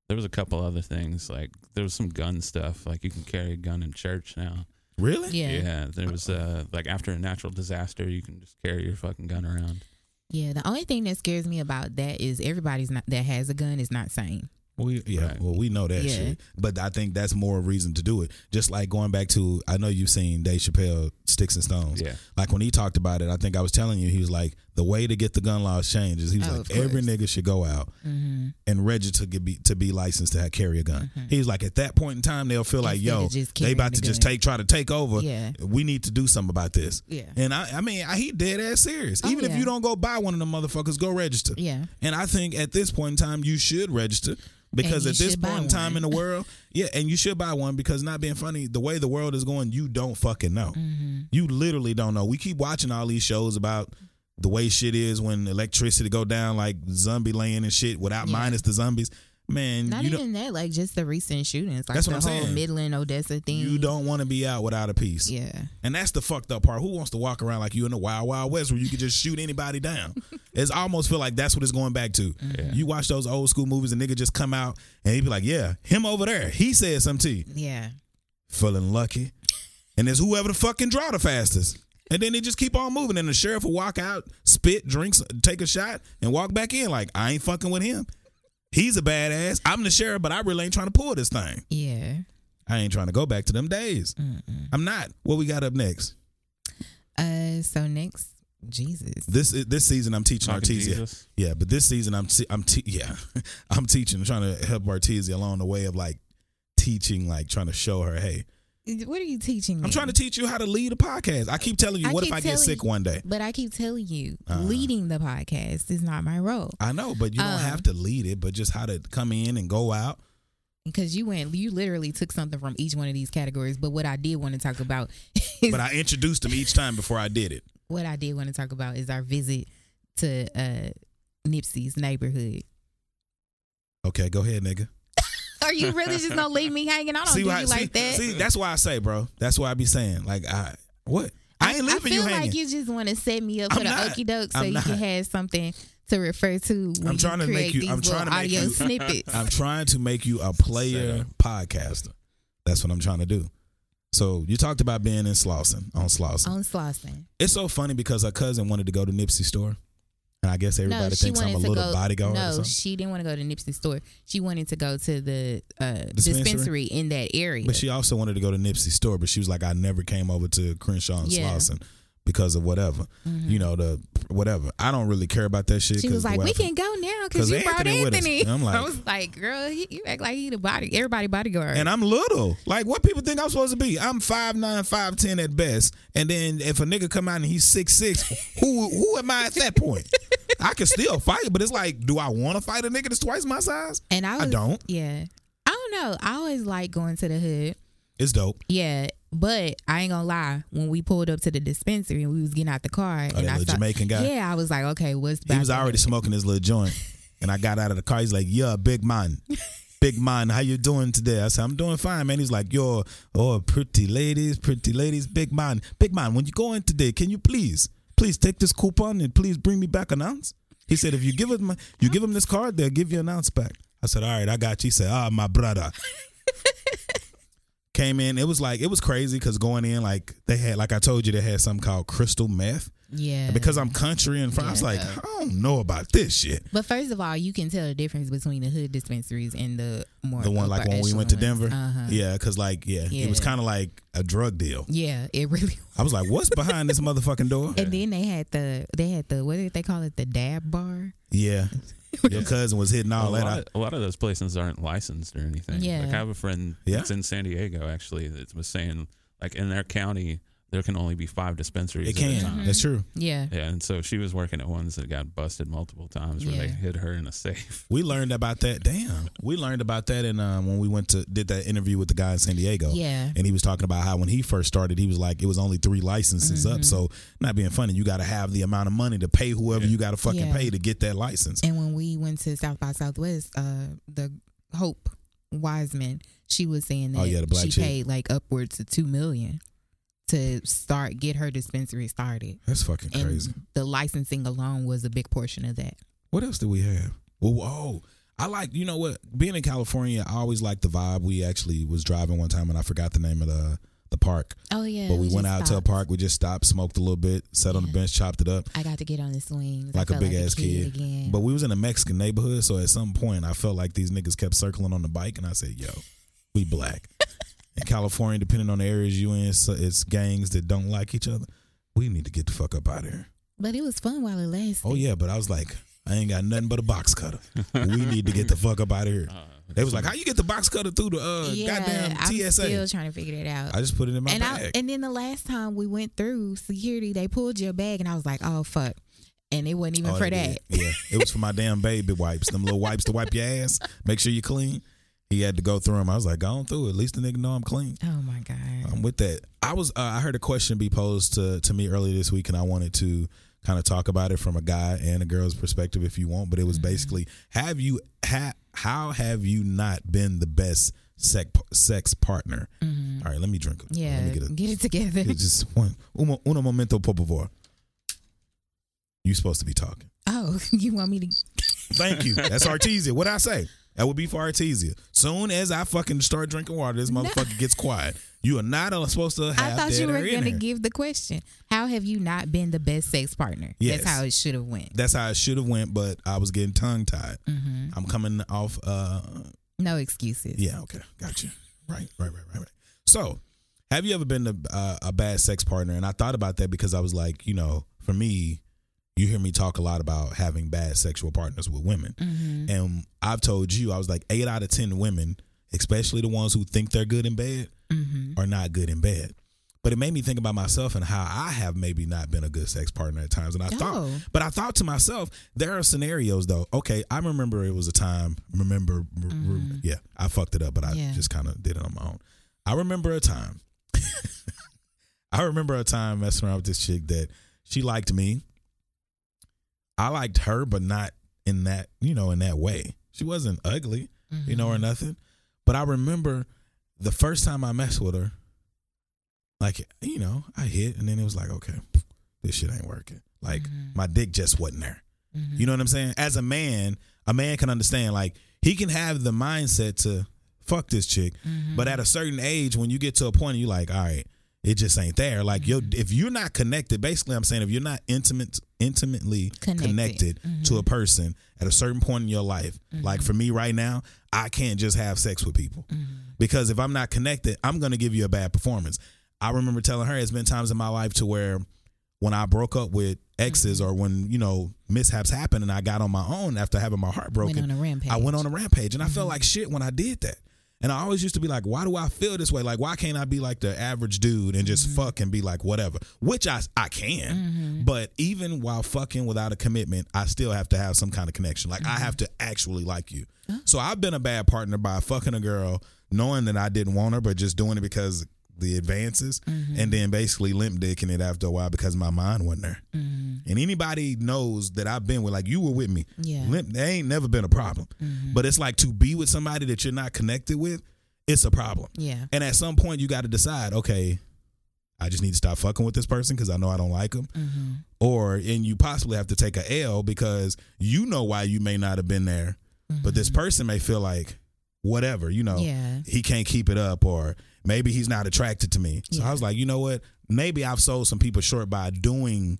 There was a couple other things like there was some gun stuff like you can carry a gun in church now. Really? Yeah. Yeah, there was uh like after a natural disaster you can just carry your fucking gun around. Yeah, the only thing that scares me about that is everybody's not that has a gun is not sane. We, yeah, Right. well, we know that Yeah. shit, but I think that's more a reason to do it. Just like going back to, I know you've seen Dave Chappelle, Sticks and Stones. Yeah. Like when he talked about it, I think I was telling you, he was like, the way to get the gun laws changed is he was Oh, like, every nigga should go out Mm-hmm. and register to be to be licensed to carry a gun. He was like, at that point in time, they'll feel like, yo, they about the to just take try to take over. Yeah. We need to do something about this. Yeah. And I, I mean, I, he dead ass serious. Oh, Even if you don't go buy one of them motherfuckers, go register. Yeah. And I think at this point in time, you should register because at this point in time in the world, yeah, and you should buy one because not being funny, the way the world is going, you don't fucking know. Mm-hmm. You literally don't know. We keep watching all these shows about the way shit is when electricity go down, like zombie land and shit, without Yeah. minus the zombies. Man, Not you don't even that, like just the recent shootings, like That's the what I'm whole saying. Midland Odessa thing. you don't want to be out without a piece. Yeah. And that's the fucked up part. Who wants to walk around like you in the wild, wild west where you could just shoot anybody down? it's almost feel like that's what it's going back to. Yeah. You watch those old school movies, and nigga just come out and he be like, "Yeah, him over there, he said something to you." Yeah. Feeling lucky, and it's whoever the fuck can draw the fastest. And then they just keep on moving, and the sheriff will walk out, spit, drinks, take a shot, and walk back in like I ain't fucking with him. He's a badass. I'm the sheriff, but I really ain't trying to pull this thing. Yeah. I ain't trying to go back to them days. I'm not. What we got up next? Uh so next Jesus. This this season I'm teaching Talking Artesia. Jesus. Yeah, but this season I'm te- I'm te- yeah I'm teaching, trying to help Artesia along the way of like teaching, like trying to show her, hey, What are you teaching me? I'm trying to teach you how to lead a podcast. I keep telling you, I what if I get sick you- one day? But I keep telling you, Uh-huh. leading the podcast is not my role. I know, but you don't Um, have to lead it, but just how to come in and go out. Because you went, you literally took something from each one of these categories. But what I did want to talk about is But I introduced them each time before I did it. what I did want to talk about is our visit to uh, Nipsey's neighborhood. Okay, go ahead, nigga. Are you really just gonna leave me hanging? I don't see do why- you like that. See, that's why I say, bro. That's why I be saying, like, I what? I ain't leaving I feel you like hanging. you just want to set me up I'm for the not. okie doke so I'm you not. can have something to refer to when I'm trying you to create make you. I'm trying to make audio you. snippets. I'm trying to make you a player podcaster. That's what I'm trying to do. So you talked about being in Slauson on Slauson. on Slauson. It's so funny because her cousin wanted to go to Nipsey store, and I guess everybody no, thinks I'm a little go. bodyguard no, she didn't want to go to Nipsey store. She wanted to go to the uh, Dispensary? dispensary? in that area. But she also wanted to go to Nipsey store, but she was like, I never came over to Crenshaw and Yeah. Slauson because of whatever, you know, the whatever. I don't really care about that shit. she was like, "We can go now because you brought Anthony us." Anthony." I'm like- I was like, "Girl, he, you act like he the body, everybody bodyguard." And I'm little. Like what people think I'm supposed to be. I'm 5'9", 5'10 at best. And then if a nigga come out and he's 6'6", who who am I at that point? I can still fight, but it's like, do I want to fight a nigga that's twice my size? And I, I don't. Yeah, I don't know. I always like going to the hood. It's dope. Yeah, but I ain't gonna lie. When we pulled up to the dispensary and we was getting out the car, oh, and Oh, that I little saw, Jamaican guy? Yeah, I was like, okay, what's He was already smoking his little joint. And I got out of the car. He's like, yeah, big man. Big man, how you doing today? I said, I'm doing fine, man. He's like, yo, oh, pretty ladies, pretty ladies, big man. Big man, when you go in today, can you please, please take this coupon and please bring me back an ounce? He said, if you give him, you give him this card, they'll give you an ounce back. I said, all right, I got you. He said, ah, my brother. Came in, it was like, it was crazy because going in, like, they had, like I told you, they had something called crystal meth. Yeah. And because I'm country and fr- I was like, I don't know about this shit. But first of all, you can tell the difference between the hood dispensaries and the more The one like when we went to Denver. Uh-huh. yeah, because like yeah, it was kind of like a drug deal. Yeah, it really. I was like, what's behind this motherfucking door? And then they had the they had the what did they call it the dab bar? Yeah, your cousin was hitting all a, that. lot of, a lot of those places aren't licensed or anything. Yeah. Like I have a friend Yeah? that's in San Diego actually that was saying like in their county there can only be five dispensaries. It at a can. time. That's true. Yeah. Yeah, and so she was working at ones that got busted multiple times where they Yeah. hid her in a safe. We learned about that. Damn, we learned about that in um, when we went to did that interview with the guy in San Diego. Yeah. and he was talking about how when he first started, he was like, it was only three licenses Mm-hmm. up. So not being funny, you got to have the amount of money to pay whoever you got to fucking Yeah. pay to get that license. And when we went to South by Southwest, uh, the Hope Wiseman, she was saying that Oh, yeah, the black she chick. paid like upwards to two million to start get her dispensary started. That's fucking And crazy. the licensing alone was a big portion of that. What else do we have? Well, oh, I like you know what? Being in California, I always liked the vibe. We actually was driving one time and I forgot the name of the the park. Oh yeah, but we, we went just out to a park. We just stopped, smoked a little bit, sat on the bench, chopped it up I got to get on the swings like a felt big ass kid. again. But we was in a Mexican neighborhood, so at some point I felt like these niggas kept circling on the bike, and I said, "Yo, we black." in California, depending on the areas you in, so it's gangs that don't like each other. We need to get the fuck up out of here. but it was fun while it lasted. Oh yeah, but I was like, I ain't got nothing but a box cutter. we need to get the fuck up out of here. They was like, how you get the box cutter through the uh, yeah, goddamn TSA?" I'm still trying to figure that out. I just put it in my and I, bag. and then the last time we went through security, they pulled your bag, and I was like, oh fuck, and it wasn't even Oh, for that. did. Yeah, it was for my damn baby wipes. Them little wipes to wipe your ass, make sure you're clean. He had to go through them. I was like, go on through. it. At least the nigga know I'm clean. Oh my god. I'm with that. I was. Uh, I heard a question be posed to to me earlier this week, and I wanted to kind of talk about it from a guy and a girl's perspective, if you want. But it was Mm-hmm. basically, have you ha, How have you not been the best sex sex partner? All right, let me drink. Mm-hmm. Yeah, let me get, a, get it together. it's just one. Uno, uno momento, por favor. You supposed to be talking. Oh, you want me to? Thank you. That's Artesia. What I say? That would be for Artesia. Soon as I fucking start drinking water, this motherfucker gets quiet. You are not uh, supposed to have I thought you were gonna give the question. How have you not been the best sex partner? Yes. That's how it should have went. That's how it should have went, but I was getting tongue tied. Mm-hmm. I'm coming off. uh No excuses. Yeah, okay, got you. Right, right, right, right, right. So, have you ever been a, uh, a bad sex partner? And I thought about that because I was like, you know, for me, you hear me talk a lot about having bad sexual partners with women, Mm-hmm. and I've told you, I was like, eight out of ten women, especially the ones who think they're good in bed, Mm-hmm. are not good in bed. But it made me think about myself and how I have maybe not been a good sex partner at times. And I thought, Oh. but I thought to myself, there are scenarios though. Okay, I remember it was a time. Remember, r- yeah, I fucked it up, but I Mm-hmm. Yeah. just kind of did it on my own. I remember a time. I remember a time messing around with this chick that she liked me. I liked her, but not in that you know in that way. She wasn't ugly, you know, or Mm-hmm. nothing. But I remember the first time I messed with her, like you know, I hit, and then it was like, okay, this shit ain't working. Like Mm-hmm. my dick just wasn't there. You know what I'm saying? As a man, a man can understand. Like he can have the mindset to fuck this chick, Mm-hmm. but at a certain age, when you get to a point, you like, all right, it just ain't there. Like yo, Mm-hmm. if you're not connected, basically, I'm saying if you're not intimate, intimately Connected. connected, mm-hmm. to a person at a certain point in your life, mm-hmm. like for me right now, I can't just have sex with people mm-hmm. because if I'm not connected, I'm gonna give you a bad performance. I remember telling her it's been times in my life to where when I broke up with exes or when you know mishaps happened and I got on my own after having my heart broken, on a rampage. I went on a rampage and I felt like shit when I did that. And I always used to be like, why do I feel this way? Like, why can't I be like the average dude and just mm-hmm. fuck and be like whatever? Which I I can, mm-hmm. but even while fucking without a commitment, I still have to have some kind of connection. Like I have mm-hmm. to actually like you. Oh. So I've been a bad partner by fucking a girl, knowing that I didn't want her, but just doing it because the advances, and then basically limp dicking it after a while because my mind wasn't there. And anybody knows that I've been with, like you were with me. Yeah. Limp, there ain't never been a problem. But it's like to be with somebody that you're not connected with, it's a problem. Yeah. And at some point, you got to decide, okay, I just need to stop fucking with this person because I know I don't like them. Mm-hmm. Or, and you possibly have to take a L because you know why you may not have been there, but this person may feel like, whatever, you know, Mm-hmm. Yeah. he can't keep it up, or maybe he's not attracted to me. So I was like, you know what? Maybe I've sold some people short by doing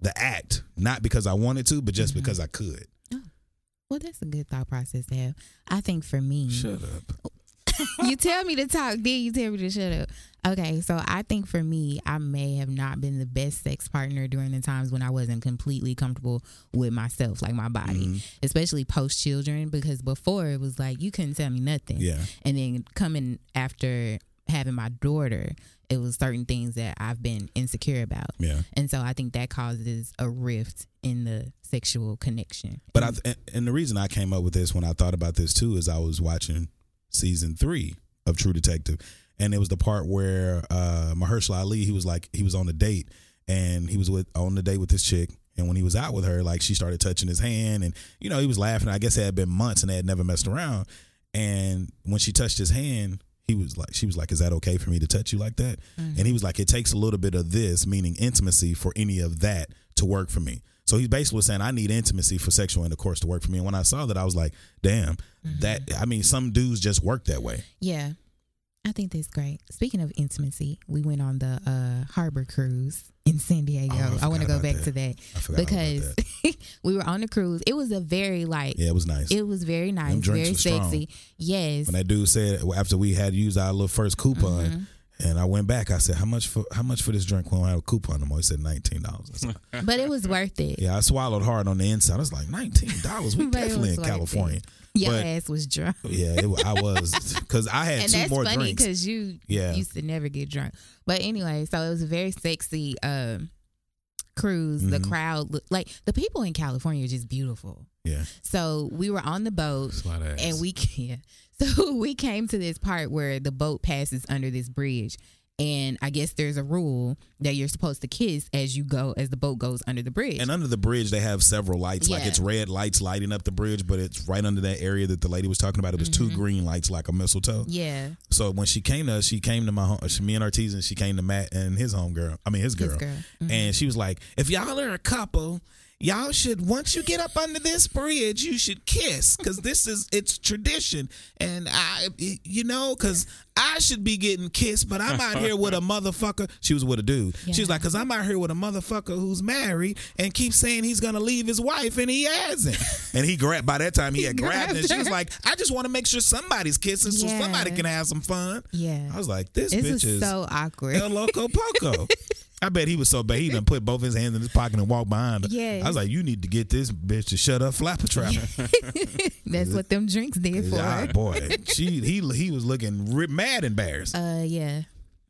the act, not because I wanted to, but just because I could. Well, that's a good thought process to have. I think for me, Shut up. you tell me to talk, then you tell me to shut up. Okay, so I think for me, I may have not been the best sex partner during the times when I wasn't completely comfortable with myself, like my body, Mm-hmm. especially post children, because before it was like you couldn't tell me nothing. Yeah. And then coming after having my daughter, it was certain things that I've been insecure about. Yeah. And so I think that causes a rift in the sexual connection. But I and- and the reason I came up with this when I thought about this too is I was watching season three of True Detective, and it was the part where uh, Mahershala Ali he was like he was on a date and he was with on the date with this chick. And when he was out with her, like she started touching his hand, and you know he was laughing. I guess it had been months, and they had never messed around. And when she touched his hand, he was like, she was like, "Is that okay for me to touch you like that?" And he was like, "It takes a little bit of this, meaning intimacy, for any of that to work for me." So he basically saying, "I need intimacy for sexual intercourse to work for me." And when I saw that, I was like, "Damn, that." I mean, some dudes just work that way. Yeah. I think that's great. Speaking of intimacy, we went on the uh, harbor cruise in San Diego. Oh, I I, want to go back that. to that I forgot about because we were on the cruise. It was a very like Yeah, it was nice. it was very nice, very were strong. sexy. Yes. when that dude said after we had used our little first coupon, Mm-hmm. And I went back, I said, "How much for how much for this drink? We don't have a coupon no. He said, 19 dollars." but it was worth it. Yeah, I swallowed hard on the inside. I was like, nineteen dollars. We definitely in worth it. California. Your But- ass was drunk. Yeah, it, I was because I had and two that's more funny drinks. because you Yeah. used to never get drunk. But anyway, so it was a very sexy um, cruise. The Mhm. crowd, looked like the people in California are just beautiful. Yeah, So we were on the boat, It's a lot of ass. and we yeah. So we came to this part where the boat passes under this bridge, and I guess there's a rule that you're supposed to kiss as you go as the boat goes under the bridge. and under the bridge they have several lights. Like it's red lights lighting up the bridge, but it's right under that area that the lady was talking about. It was two green lights like a mistletoe. Mm-hmm. yeah, So when she came to us, she came to my home. She, me and Ortiz, and she came to Matt and his home girl. I mean his girl. His girl. Mhm. And she was like, "If y'all are a couple, y'all should once you get up under this bridge, you should kiss because this is it's tradition. And I, you know, because I should be getting kissed, but I'm out here with a motherfucker. She was with a dude. She was like, because I'm out here with a motherfucker who's married and keeps saying he's gonna leave his wife, and he hasn't. and he grabbed. By that time, he had grabbed, grabbed She was like, I just want to make sure somebody's kissing so somebody can have some fun. yeah. I was like, this This bitch is is so awkward. El Loco Poco. I bet he was so bad. He done put both his hands in his pocket and walked behind her. Yeah. I was like, you need to get this bitch to shut up, flapper trap. That's what them drinks did for. Ah, boy, she he he was looking ri mad embarrassed. Uh, yeah.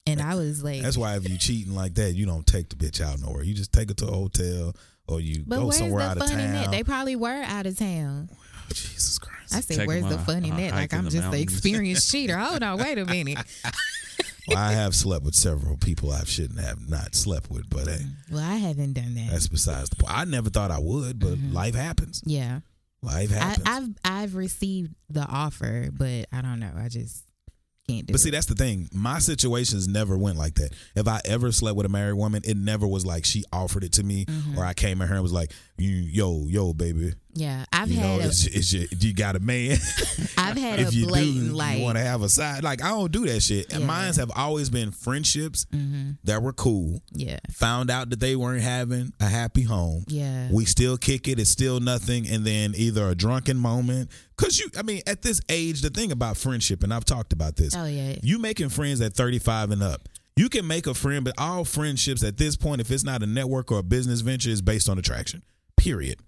And I was like, That's why if you cheating like that, you don't take the bitch out nowhere. You just take her to a hotel or you but go where's somewhere the out of fun in town. They probably were out of town. Jesus Christ. I said, Take where's them the on a- fun in on a that? hike Like in I'm the just an mountains. experienced cheater. Hold on, wait a minute. Well, I have slept with several people I shouldn't have not slept with, but hey, Well, I haven't done that. that's besides the point. I never thought I would, but life happens. yeah. Life I, happens. I've I've received the offer, but I don't know. I just can't do But see, that's the thing. My situations never went like that. If I ever slept with a married woman, it never was like she offered it to me, Mm-hmm. or I came at her and was like, "You, yo, yo, baby, yeah, I've you know, had a, is, is your, you got a man? I've had a if you blatant do, like you want to have a side. Like I don't do that shit. And mine's have always been friendships Mm-hmm. that were cool. yeah Found out that they weren't having a happy home. yeah We still kick it. It's still nothing. And then either a drunken moment. Cause you, I mean, at this age, the thing about friendship, and I've talked about this. oh yeah You making friends at 35 and up. You can make a friend, but all friendships at this point, if it's not a network or a business venture, is based on attraction. Period.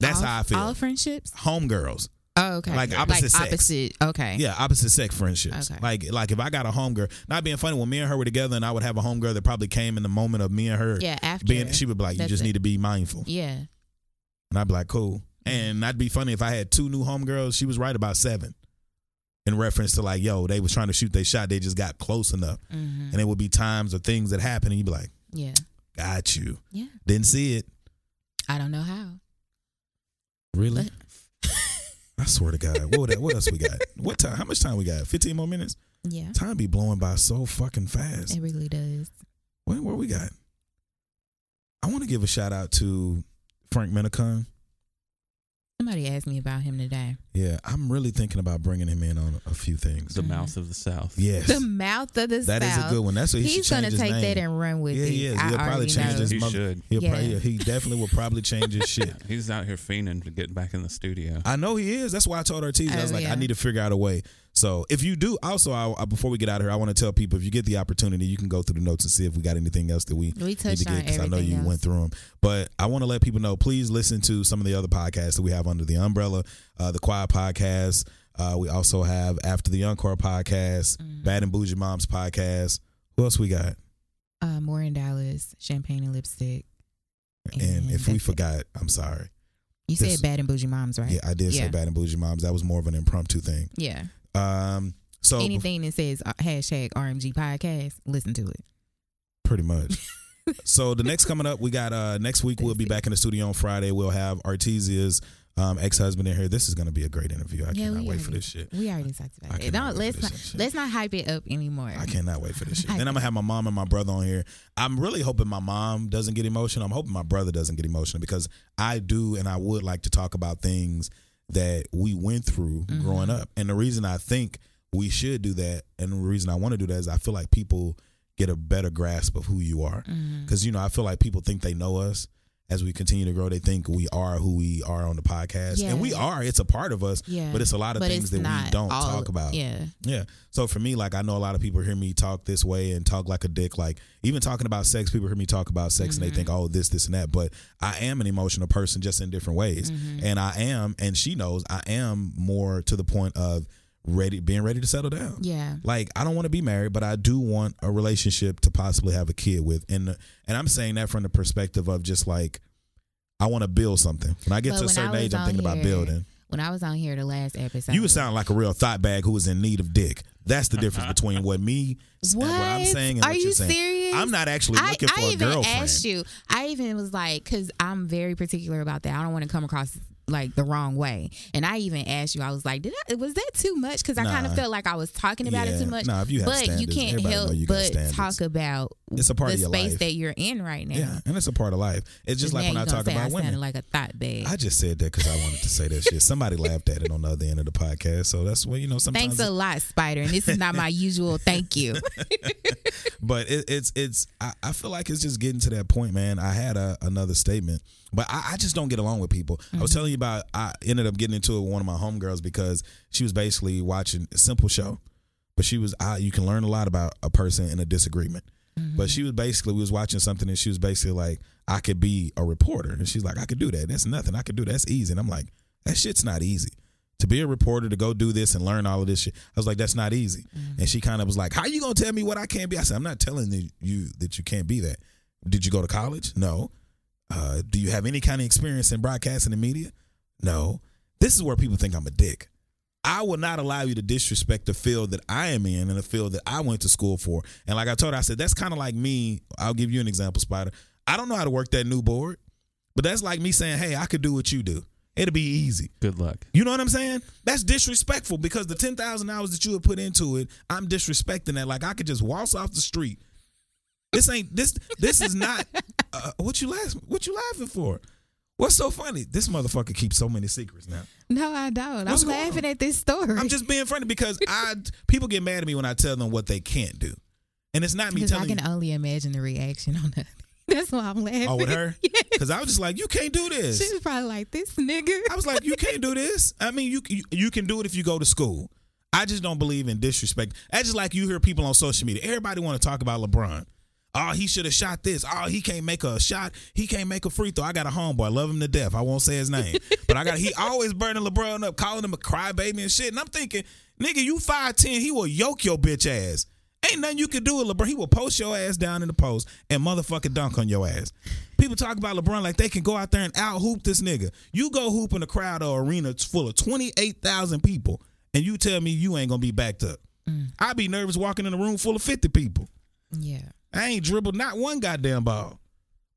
That's all, how I feel. All friendships. Homegirls. Oh okay. Like opposite sex. opposite. Okay. Yeah, opposite sex friendships. Okay. Like like if I got a homegirl, not being funny, when me and her were together and I would have a homegirl that probably came in the moment of me and her Yeah. After being she would be like, You just it. need to be mindful. Yeah. And I'd be like, Cool. And that'd be funny if I had two new homegirls, she was right about seven. In reference to like, yo, they was trying to shoot their shot, they just got close enough. hmm And it would be times or things that happen and you'd be like, Yeah. Got you. Yeah. Didn't see it. I don't know how. Really? I swear to God. What, what else we got? What time? How much time we got? 15 more minutes? Yeah. Time be blowing by so fucking fast. It really does. What, what we got? I want to give a shout out to Frank Minicon. Somebody asked me about him today. Yeah, I'm really thinking about bringing him in on a few things. The mouth of the South. Yes, The mouth of the That is South. That is a good one. That's what he He's gonna take name. that and run with yeah, it. he is. He'll probably change know. his. He mother- should. He'll Yeah. probably. He definitely will probably change his shit. He's out here fiending to get back in the studio. I know he is. That's why I told Ortiz. I oh, was Oh, like, yeah. I need to figure out a way. So if you do, also, I, before we get out of here, I want to tell people if you get the opportunity, you can go through the notes and see if we got anything else that we, We need touched to get. Because I know you else. went through them. But I want to let people know. Please listen to some of the other podcasts that we have under the umbrella. Uh, the Quiet Podcast. Uh, we also have After the Encore podcast, Mm-hmm. Bad and Bougie Moms podcast. Who else we got? Uh, more in Dallas, champagne and lipstick. And And if we that's it. forgot, I'm sorry. You This- said bad and bougie moms, right? Yeah, I did say Bad and Bougie Moms. That was more of an impromptu thing. Yeah. Um, so Anything that says uh, hashtag RMG podcast, listen to it. Pretty much. so the next coming up, we got uh next week we'll be back in the studio on Friday. We'll have Artesia's um, ex husband in here. This is gonna be a great interview. I yeah, cannot wait for this shit. We already talked about it. Don't let's not shit. let's not hype it up anymore. I cannot wait for this shit. Then I'm gonna have my mom and my brother on here. I'm really hoping my mom doesn't get emotional. I'm hoping my brother doesn't get emotional because I do and I would like to talk about things that we went through Mm-hmm. growing up. And the reason I think we should do that and the reason I want to do that is I feel like people get a better grasp of who you are. Mm-hmm. Because, you know, I feel like people think they know us. As we continue to grow, they think we are who we are on the podcast. And we are. It's a part of us. Yeah. But it's a lot of But things that we don't all- talk about. Yeah. Yeah. So for me, like I know a lot of people hear me talk this way and talk like a dick. Like even talking about sex, people hear me talk about sex and they think, mm-hmm. oh, this, this, and that. But I am an emotional person just in different ways. Mm-hmm. And I am, and she knows I am more to the point of ready being ready to settle down. Yeah. Like I don't want to be married, but I do want a relationship to possibly have a kid with. And and I'm saying that from the perspective of just like I want to build something. When I get But to a certain age, I'm thinking about building. When I was on here the last episode, You would sound like a real thought bag who is in need of dick. That's the difference between what me, what, I'm saying, and Are what you you're saying. serious? I'm not actually I, looking for I a even girlfriend. asked you. I even was like, because I'm very particular about that. I don't want to come across like the wrong way. And I even asked you. I was like, did I, was that too much? Because I kind of felt like I was talking about Yeah. it too much. Nah, if you have but you standards, can't help you but standards. talk about It's a part the of your space life. that you're in right now. Yeah, and it's a part of life. It's just like when I talk about I women. like a thought bag. I just said that because I wanted to say that shit. Somebody laughed at it on the other end of the podcast, so that's what you know. Sometimes, Thanks a lot, Spider. And this is not my usual thank you. but it, it's it's. I, I feel like it's just getting to that point, man. I had a, another statement, but I, I just don't get along with people. I was mm-hmm. telling you about. I ended up getting into it with one of my homegirls because she was basically watching a simple show, but she was. I, you can learn a lot about a person in a disagreement. Mm-hmm. But she was basically we was watching something and she was basically like, I could be a reporter, and she's like, I could do that. That's nothing. I could do that. That's easy. And I'm like, that shit's not easy. To be a reporter, to go do this and learn all of this shit. I was like, that's not easy. Mm-hmm. And she kind of was like, How you gonna tell me what I can't be? I said, I'm not telling you- you that you can't be that. Did you go to college? No. Uh, do you have any kind of experience in broadcasting and media? No. This is where people think I'm a dick. I will not allow you to disrespect the field that I am in and the field that I went to school for. And like I told her, I said, that's kind of like me. I'll give you an example, Spider. I don't know how to work that new board, but that's like me saying, hey, I could do what you do. It'll be easy. Good luck. You know what I'm saying? That's disrespectful because the 10,000 hours that you have put into it, I'm disrespecting that. Like I could just waltz off the street. This ain't this this is not uh, what you laugh what you laughing for? What's so funny? This motherfucker keeps so many secrets now. no, I don't. What's I'm laughing on? at this story. I'm just being funny because I people get mad at me when I tell them what they can't do, and it's not me because I can you. only imagine the reaction on that. That's why I'm laughing. Oh, with her? Because I was just like, you can't do this. She was probably like, this nigga. I was like, you can't do this. I mean, you, you you can do it if you go to school. I just don't believe in disrespect. That's just like you hear people on social media. Everybody want to talk about LeBron. Oh, he should have shot this. Oh, he can't make a shot. He can't make a free throw. I got a homeboy. I love him to death. I won't say his name. but I got he always burning LeBron up, calling him a crybaby and shit. And I'm thinking, nigga, you 5'10, he will yoke your bitch ass. Ain't nothing you can do with LeBron. He will post your ass down in the post and motherfucking dunk on your ass. People talk about LeBron like they can go out there and out hoop this nigga. You go hoop in a crowd or arena full of 28,000 people and you tell me you ain't gonna be backed up. Mm. I'd be nervous walking in a room full of 50 people. Yeah. I ain't dribbled not one goddamn ball.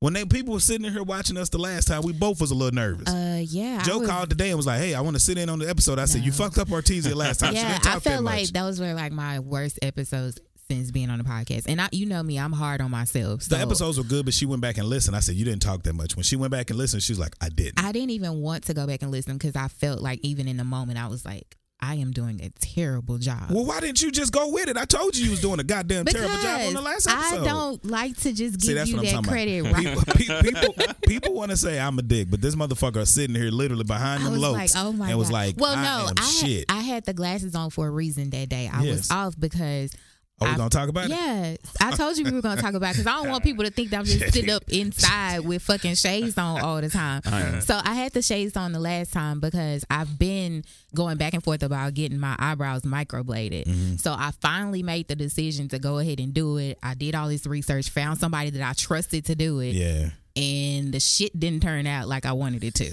When they people were sitting in here watching us the last time, we both was a little nervous. Uh, yeah. Joe called today and was like, "Hey, I want to sit in on the episode." I said, "You fucked up Artesia last time. Yeah, I that felt much." like those were like my worst episodes since being on the podcast. And I, you know me, I'm hard on myself. So The episodes were good, but she went back and listened. I said, You didn't talk that much. When she went back and listened, she was like, I didn't. I didn't even want to go back and listen because I felt like even in the moment I was like, I am doing a terrible job. well, why didn't you just go with it? I told you you was doing a goddamn terrible job on the last episode. I don't like to just give that's you that credit. Right. People, people, people want to say I'm a dick, but this motherfucker is sitting here literally behind them was like, oh my and was like, well, I no, I had, shit. I had the glasses on for a reason that day. I Yes. was off because. Oh, we I- gonna talk about it? Yes, I told you we were gonna talk about because I don't want people to think that I'm just sitting up inside with fucking shades on all the time. So I had the shades on the last time because I've been going back and forth about getting my eyebrows microbladed. Mm-hmm. So I finally made the decision to go ahead and do it. I did all this research, found somebody that I trusted to do it, yeah. and the shit didn't turn out like I wanted it to.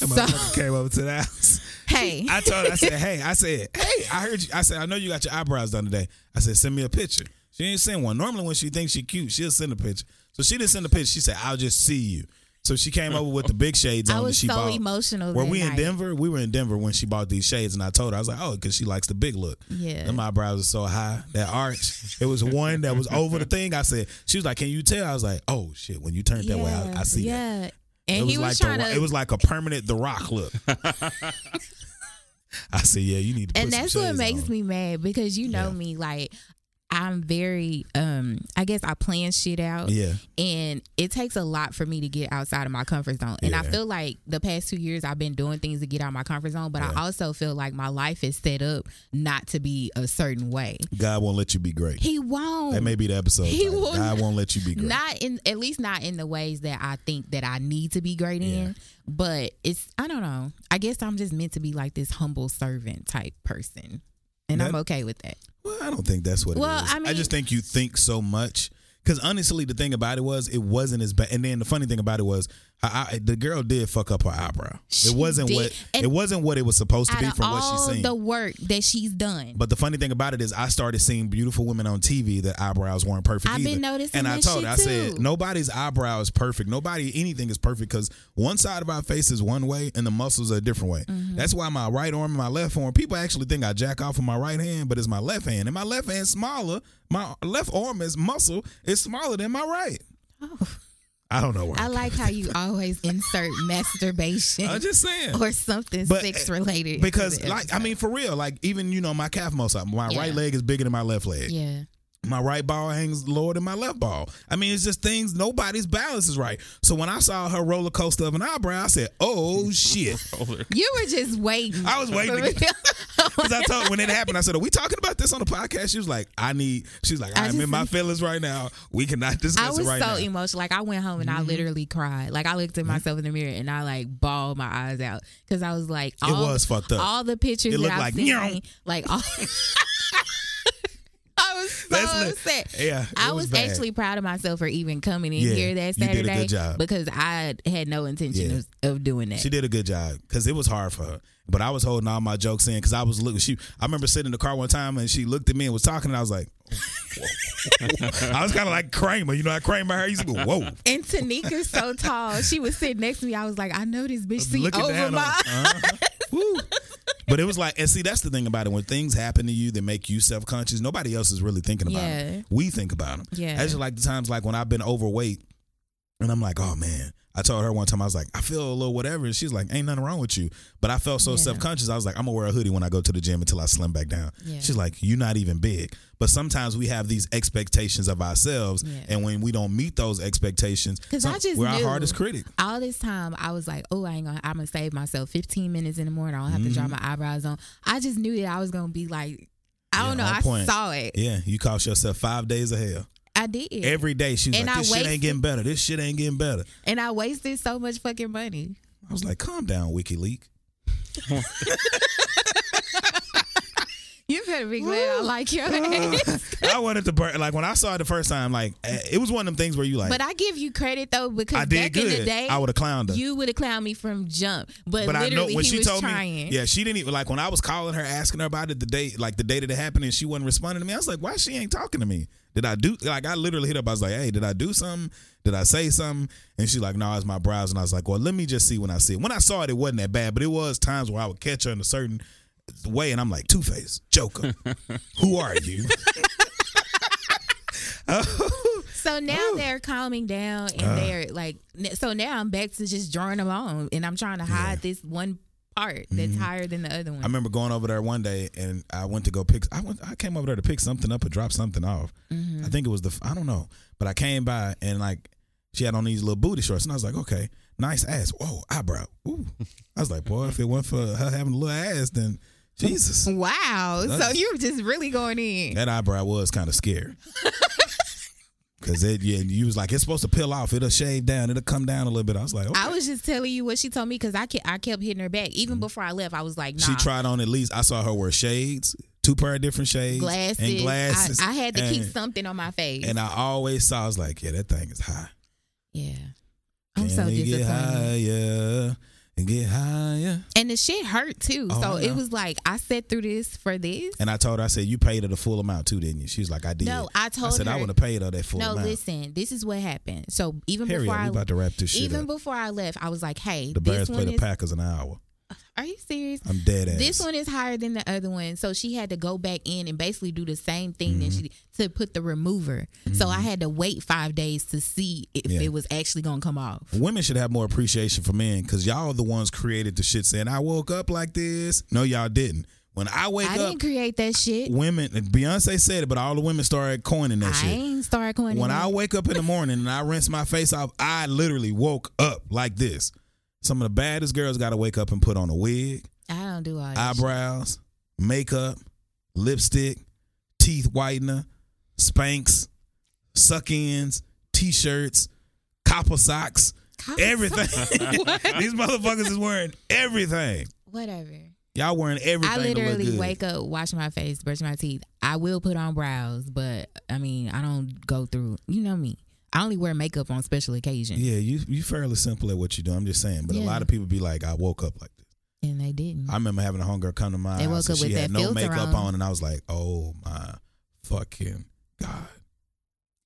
That motherfucker came over to the house. Hey, I told her, I said, hey, I said, hey, I heard you. I said, I know you got your eyebrows done today. I said, send me a picture. She ain't send one. Normally, when she thinks she cute, she'll send a picture. So she didn't send a picture. She said, I'll just see you. So she came over with the big shades on I was she so bought. emotional. Were we in. Denver? We were in Denver when she bought these shades, and I told her, I was like, oh, because she likes the big look. Yeah. And my eyebrows are so high, that arch. It was one that was over the thing. I said, she was like, can you tell? I was like, oh, shit, when you turn it that way, I, I see that. And it was, he was like trying the, to. it was like a permanent The Rock look. I said, yeah, you need to. and that's what makes on. me mad because you know Yeah. me like I'm very um I guess I plan shit out. Yeah. And it takes a lot for me to get outside of my comfort zone. And I feel like the past two years I've been doing things to get out of my comfort zone, but I also feel like my life is set up not to be a certain way. God won't let you be great. He won't. That may be the episode. He title. will God won't let you be great. Not in at least not in the ways that I think that I need to be great in. But it's I don't know. I guess I'm just meant to be like this humble servant type person. And I'm okay with that. Well, I don't think that's what Well, it is. I mean- just think you think so much. Because honestly, the thing about it was, it wasn't as bad. And then the funny thing about it was, eye, the girl did fuck up her eyebrow. She it wasn't did. what And it wasn't what it was supposed to be from what she's seen. the work that she's done. But the funny thing about it is, I started seeing beautiful women on TV that eyebrows weren't perfect. I've been either. noticing and I told her, I said, nobody's eyebrow is perfect. Nobody, anything is perfect because one side of our face is one way and the muscles are a different way. Mm-hmm. That's why my right arm and my left arm, people actually think I jack off with my right hand, but it's my left hand. And my left hand smaller. My left arm is muscle is smaller than my right. I don't know. I like how you always insert masturbation I'm just saying. or something But, sex uh, related. because like I mean for real like even you know my calf muscle my Yeah. right leg is bigger than my left leg yeah. My right ball hangs lower than my left ball. I mean, it's just things. Nobody's balance is right. So when I saw her roller coaster of an eyebrow, I said, "Oh shit!" You were just waiting. I was waiting Because I told when it happened, I said, "Are we talking about this on the podcast?" She was like, "I need." She's like, I "I'm in my feelings right now. We cannot discuss I was it right so now." emotional. Like I went home and I mm-hmm. literally cried. Like I looked at mm-hmm. myself in the mirror and I like bawled my eyes out because I was like, It was fucked up. All the pictures It that looked I've like, seen, like all. I was so upset. Yeah, I was was, actually proud of myself for even coming in Yeah, here that Saturday. you did a good job. because I had no intention Yeah. of, of doing that. She did a good job because it was hard for her. But I was holding all my jokes in because I was looking. She, I remember sitting in the car one time and she looked at me and was talking, and I was like, I was kind of like Kramer. You know how Kramer hair used to go, whoa. And Tanika's so tall. She was sitting next to me. I was like, I know this bitch see looking over down on my. Uh-huh. But it was like, and see, that's the thing about it. When things happen to you that make you self conscious, nobody else is really thinking about Yeah. them. We think about them. Yeah. That's just like the times like when I've been overweight, and I'm like, oh man. I told her one time I was like, I feel a little whatever, and she's like, ain't nothing wrong with you. But I felt so Yeah. self conscious. I was like, I'm gonna wear a hoodie when I go to the gym until I slim back down. Yeah. She's like, you're not even big. But sometimes we have these expectations of ourselves, Yeah. and when we don't meet those expectations, Because I just we're our hardest critic. All this time, I was like, "Oh, I ain't gonna. I'm gonna save myself 15 minutes in the morning. I don't have to Mm-hmm. draw my eyebrows on." I just knew that I was gonna be like, I don't Yeah, know. I point. saw it. Yeah, you cost yourself five days of hell. I did. Every day she was And like, I "This shit ain't getting better. This shit ain't getting better." and I wasted so much fucking money. I was like, "Calm down, WikiLeaks." You better be glad I like your ass. I wanted to burn. Like when I saw it the first time, like eh, it was one of them things where you like, But I give you credit though because I did back in the good. day, I would've clowned her. You would have clowned me from jump. But, but I know when he she was told trying. me, yeah, she didn't even like when I was calling her, asking her about it the day, like the day that it happened, and she wasn't responding to me. I was like, why she ain't talking to me? Did I do like I literally hit up? I was like, hey, did I do something? Did I say something? And she's like, no, it's my brows. And I was like, well, let me just see when I see it. When I saw it, it wasn't that bad, but it was times where I would catch her in a certain way, and I'm like, Two Face, Joker, who are you? So now they're calming down and Uh. they're like, so now I'm back to just drawing them on and I'm trying to hide this one part that's higher than the other one. Mm-hmm. I remember going over there one day and I went to go pick. I went. I came over there to pick something up or drop something off. Mm-hmm. I think it was the. I don't know, but I came by and like she had on these little booty shorts and I was like, okay, nice ass. Whoa, eyebrow. Ooh. I was like, boy, if it weren't for her having a little ass, then Jesus, wow. So you were just really going in. that eyebrow was kind of scary. Cause it, yeah, you was like, it's supposed to peel off. It'll shave down. It'll come down a little bit. I was like, okay. I was just telling you what she told me because I kept, I kept hitting her back. Even before I left, I was like, nah. Mm-hmm. She tried on at least. I saw her wear shades, two pair of different shades, glasses. and glasses. I, I had to keep something on my face. And I always saw. I was like, yeah, that thing is high. yeah. I'm Can so disappointed. higher and get higher? And the shit hurt too. Oh, so it was like I sat through this for this. And I told her, I said, you paid her the full amount too, didn't you? She was like, I did. No, I told I said, I her- would have paid her that full amount. no, amount. listen. This is what happened. So even Hurry before I about to wrap this shit even up. before I left, I was like, "Hey, The Bears play the. Packers in an hour. Are you serious? I'm dead ass. This one is higher than the other one, so she had to go back in and basically do the same thing that Mm-hmm. she to put the remover. So I had to wait five days to see if Yeah. it was actually gonna come off. Women should have more appreciation for men because y'all are the ones created the shit saying, I woke up like this. No, y'all didn't. When I wake I up, didn't create that shit. women, Beyonce said it, but all the women started coining that I shit. ain't start going. When I wake up in the morning and I rinse my face off, I literally woke up like this. Some of the baddest girls got to wake up and put on a wig, I don't do all eyebrows, makeup, lipstick, teeth whitener, Spanx, suck ins, t shirts, copper socks, Copper everything. These motherfuckers is wearing everything. Whatever. Y'all wearing everything. I literally wake up, wash my face, brush my teeth. I will put on brows, but I mean, I don't go through. You know me. I only wear makeup on special occasions, Yeah, you you fairly simple at what you do. I'm just saying, but a lot of people be like, I woke up like this. and they didn't. I remember having a homegirl come to my They house woke and up she with had that no makeup on. on. and I was like, oh my fucking god,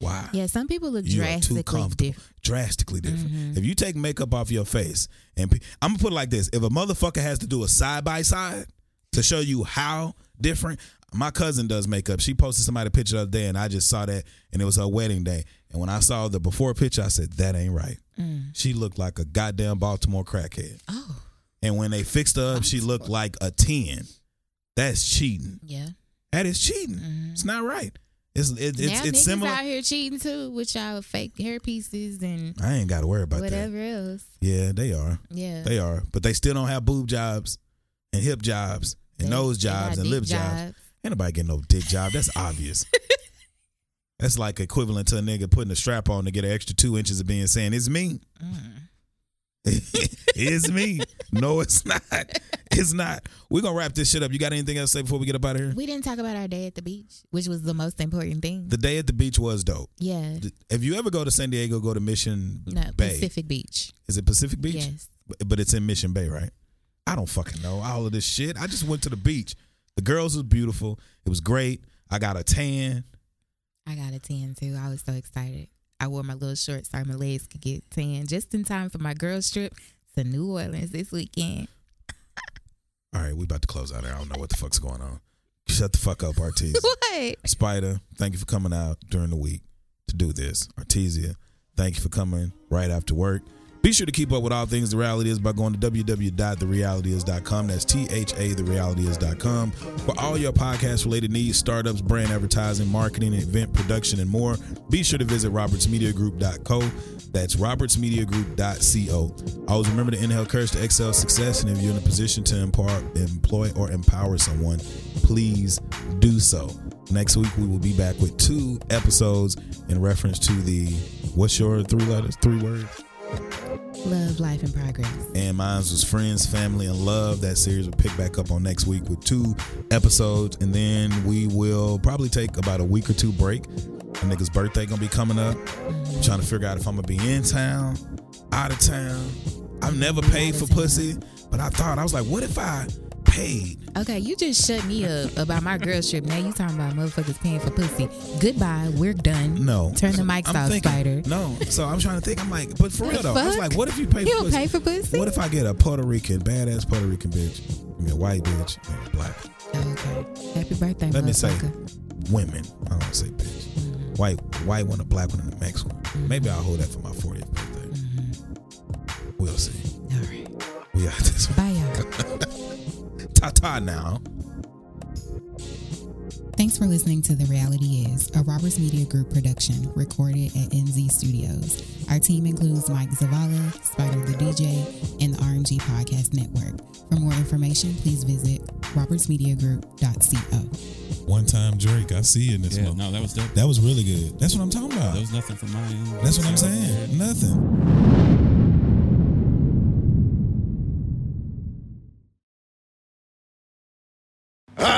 why? yeah, some people look You drastically different. drastically different. Mhm. If you take makeup off your face, and pe- I'm gonna put it like this: if a motherfucker has to do a side by side to show you how different, my cousin does makeup. She posted somebody a picture the other day, and I just saw that, and it was her wedding day. And when I saw the before picture, I said, "That ain't right." She looked like a goddamn Baltimore crackhead. Oh, And when they fixed her up, she looked like a 10. That's cheating. yeah. That is cheating. It's not right. It's it, it's Mm-hmm. now it's niggas similar. out here cheating too with y'all fake hair pieces and I ain't got to worry about that. whatever that. else. Yeah, they are. Yeah, They are. But they still don't have boob jobs and hip jobs and They- nose jobs and lip jobs. jobs. Ain't nobody getting no dick job. That's obvious. That's like equivalent to a nigga putting a strap on to get an extra two inches of being saying, it's me. Mm. it's me. No, it's not. It's not. We're gonna wrap this shit up. You got anything else to say before we get up out of here? We didn't talk about our day at the beach, which was the most important thing. The day at the beach was dope. yeah, If you ever go to San Diego, go to Mission no, Bay. Pacific Beach. Is it Pacific Beach? Yes. But- But it's in Mission Bay, right? I don't fucking know all of this shit. I just went to the beach. The girls was beautiful. It was great. I got a tan. I got a tan too. I was so excited. I wore my little shorts so my legs could get tan just in time for my girls trip to New Orleans this weekend. All right, we about to close out here. I don't know what the fuck's going on. Shut the fuck up, Artesia. What? Spider, thank you for coming out during the week to do this. Artesia, thank you for coming right after work. Be sure to keep up with all things The Reality Is by going to www.therealityis.com. That's T-H-A, therealityis.com. For all your podcast related needs, startups, brand advertising, marketing, event production, and more, be sure to visit robertsmediagroup.co. That's robertsmediagroup.co. Always remember to inhale courage to excel success. And if you're in a position to impart, employ or empower someone, please do so. Next week, we will be back with two episodes in reference to the, what's your three letters, three words? Love, life, and progress. and mine was friends, family, and love. That series will pick back up on next week with two episodes, and then we will probably take about a week or two break. A nigga's birthday gonna be coming up. Mm-hmm. I'm trying to figure out if I'm gonna be in town, out of town. I've never paid for pussy, but I thought I was like, what if I paid? Okay, you just shut me up about my girl trip. Now you talking about motherfuckers paying for pussy. Goodbye. We're done. No. Turn the mics I'm off, thinking- Spider. No. So I'm trying to think. I'm like, but for real though, I was like, what if you pay You for don't pussy? pay for pussy? What if I get a Puerto Rican, badass Puerto Rican bitch, I mean a white bitch, and a black? Okay. Happy birthday, Let me say women. I don't want to say bitch. white white one, a black one, and a Mex one. Maybe I'll hold that for my 40th birthday. Mm-hmm. We'll see. All right. We got this one. Bye, y'all. Ta ta now. Thanks for listening to The Reality Is, a Roberts Media Group production recorded at NZ Studios. Our team includes Mike Zavala, Spider the DJ, and the RMG Podcast Network. For more information, please visit robertsmediagroup.co. One time Drake, I see you in this Yeah, one. no, that was dope. That was really good. That's what I'm talking about. There was nothing from my end. That's what I'm saying. Nothing. Ah!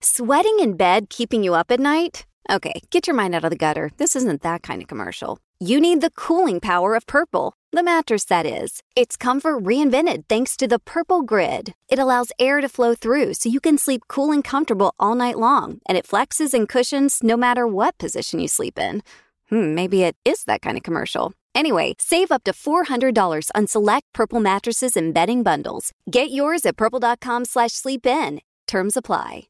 Sweating in bed keeping you up at night? Okay, get your mind out of the gutter. This isn't that kind of commercial. You need the cooling power of Purple, the mattress that is. It's comfort reinvented thanks to the Purple Grid. It allows air to flow through so you can sleep cool and comfortable all night long, and it flexes and cushions no matter what position you sleep in. Hmm, maybe it is that kind of commercial. Anyway, save up to $400 on select Purple mattresses and bedding bundles. Get yours at purple.com slash sleep in. Terms apply.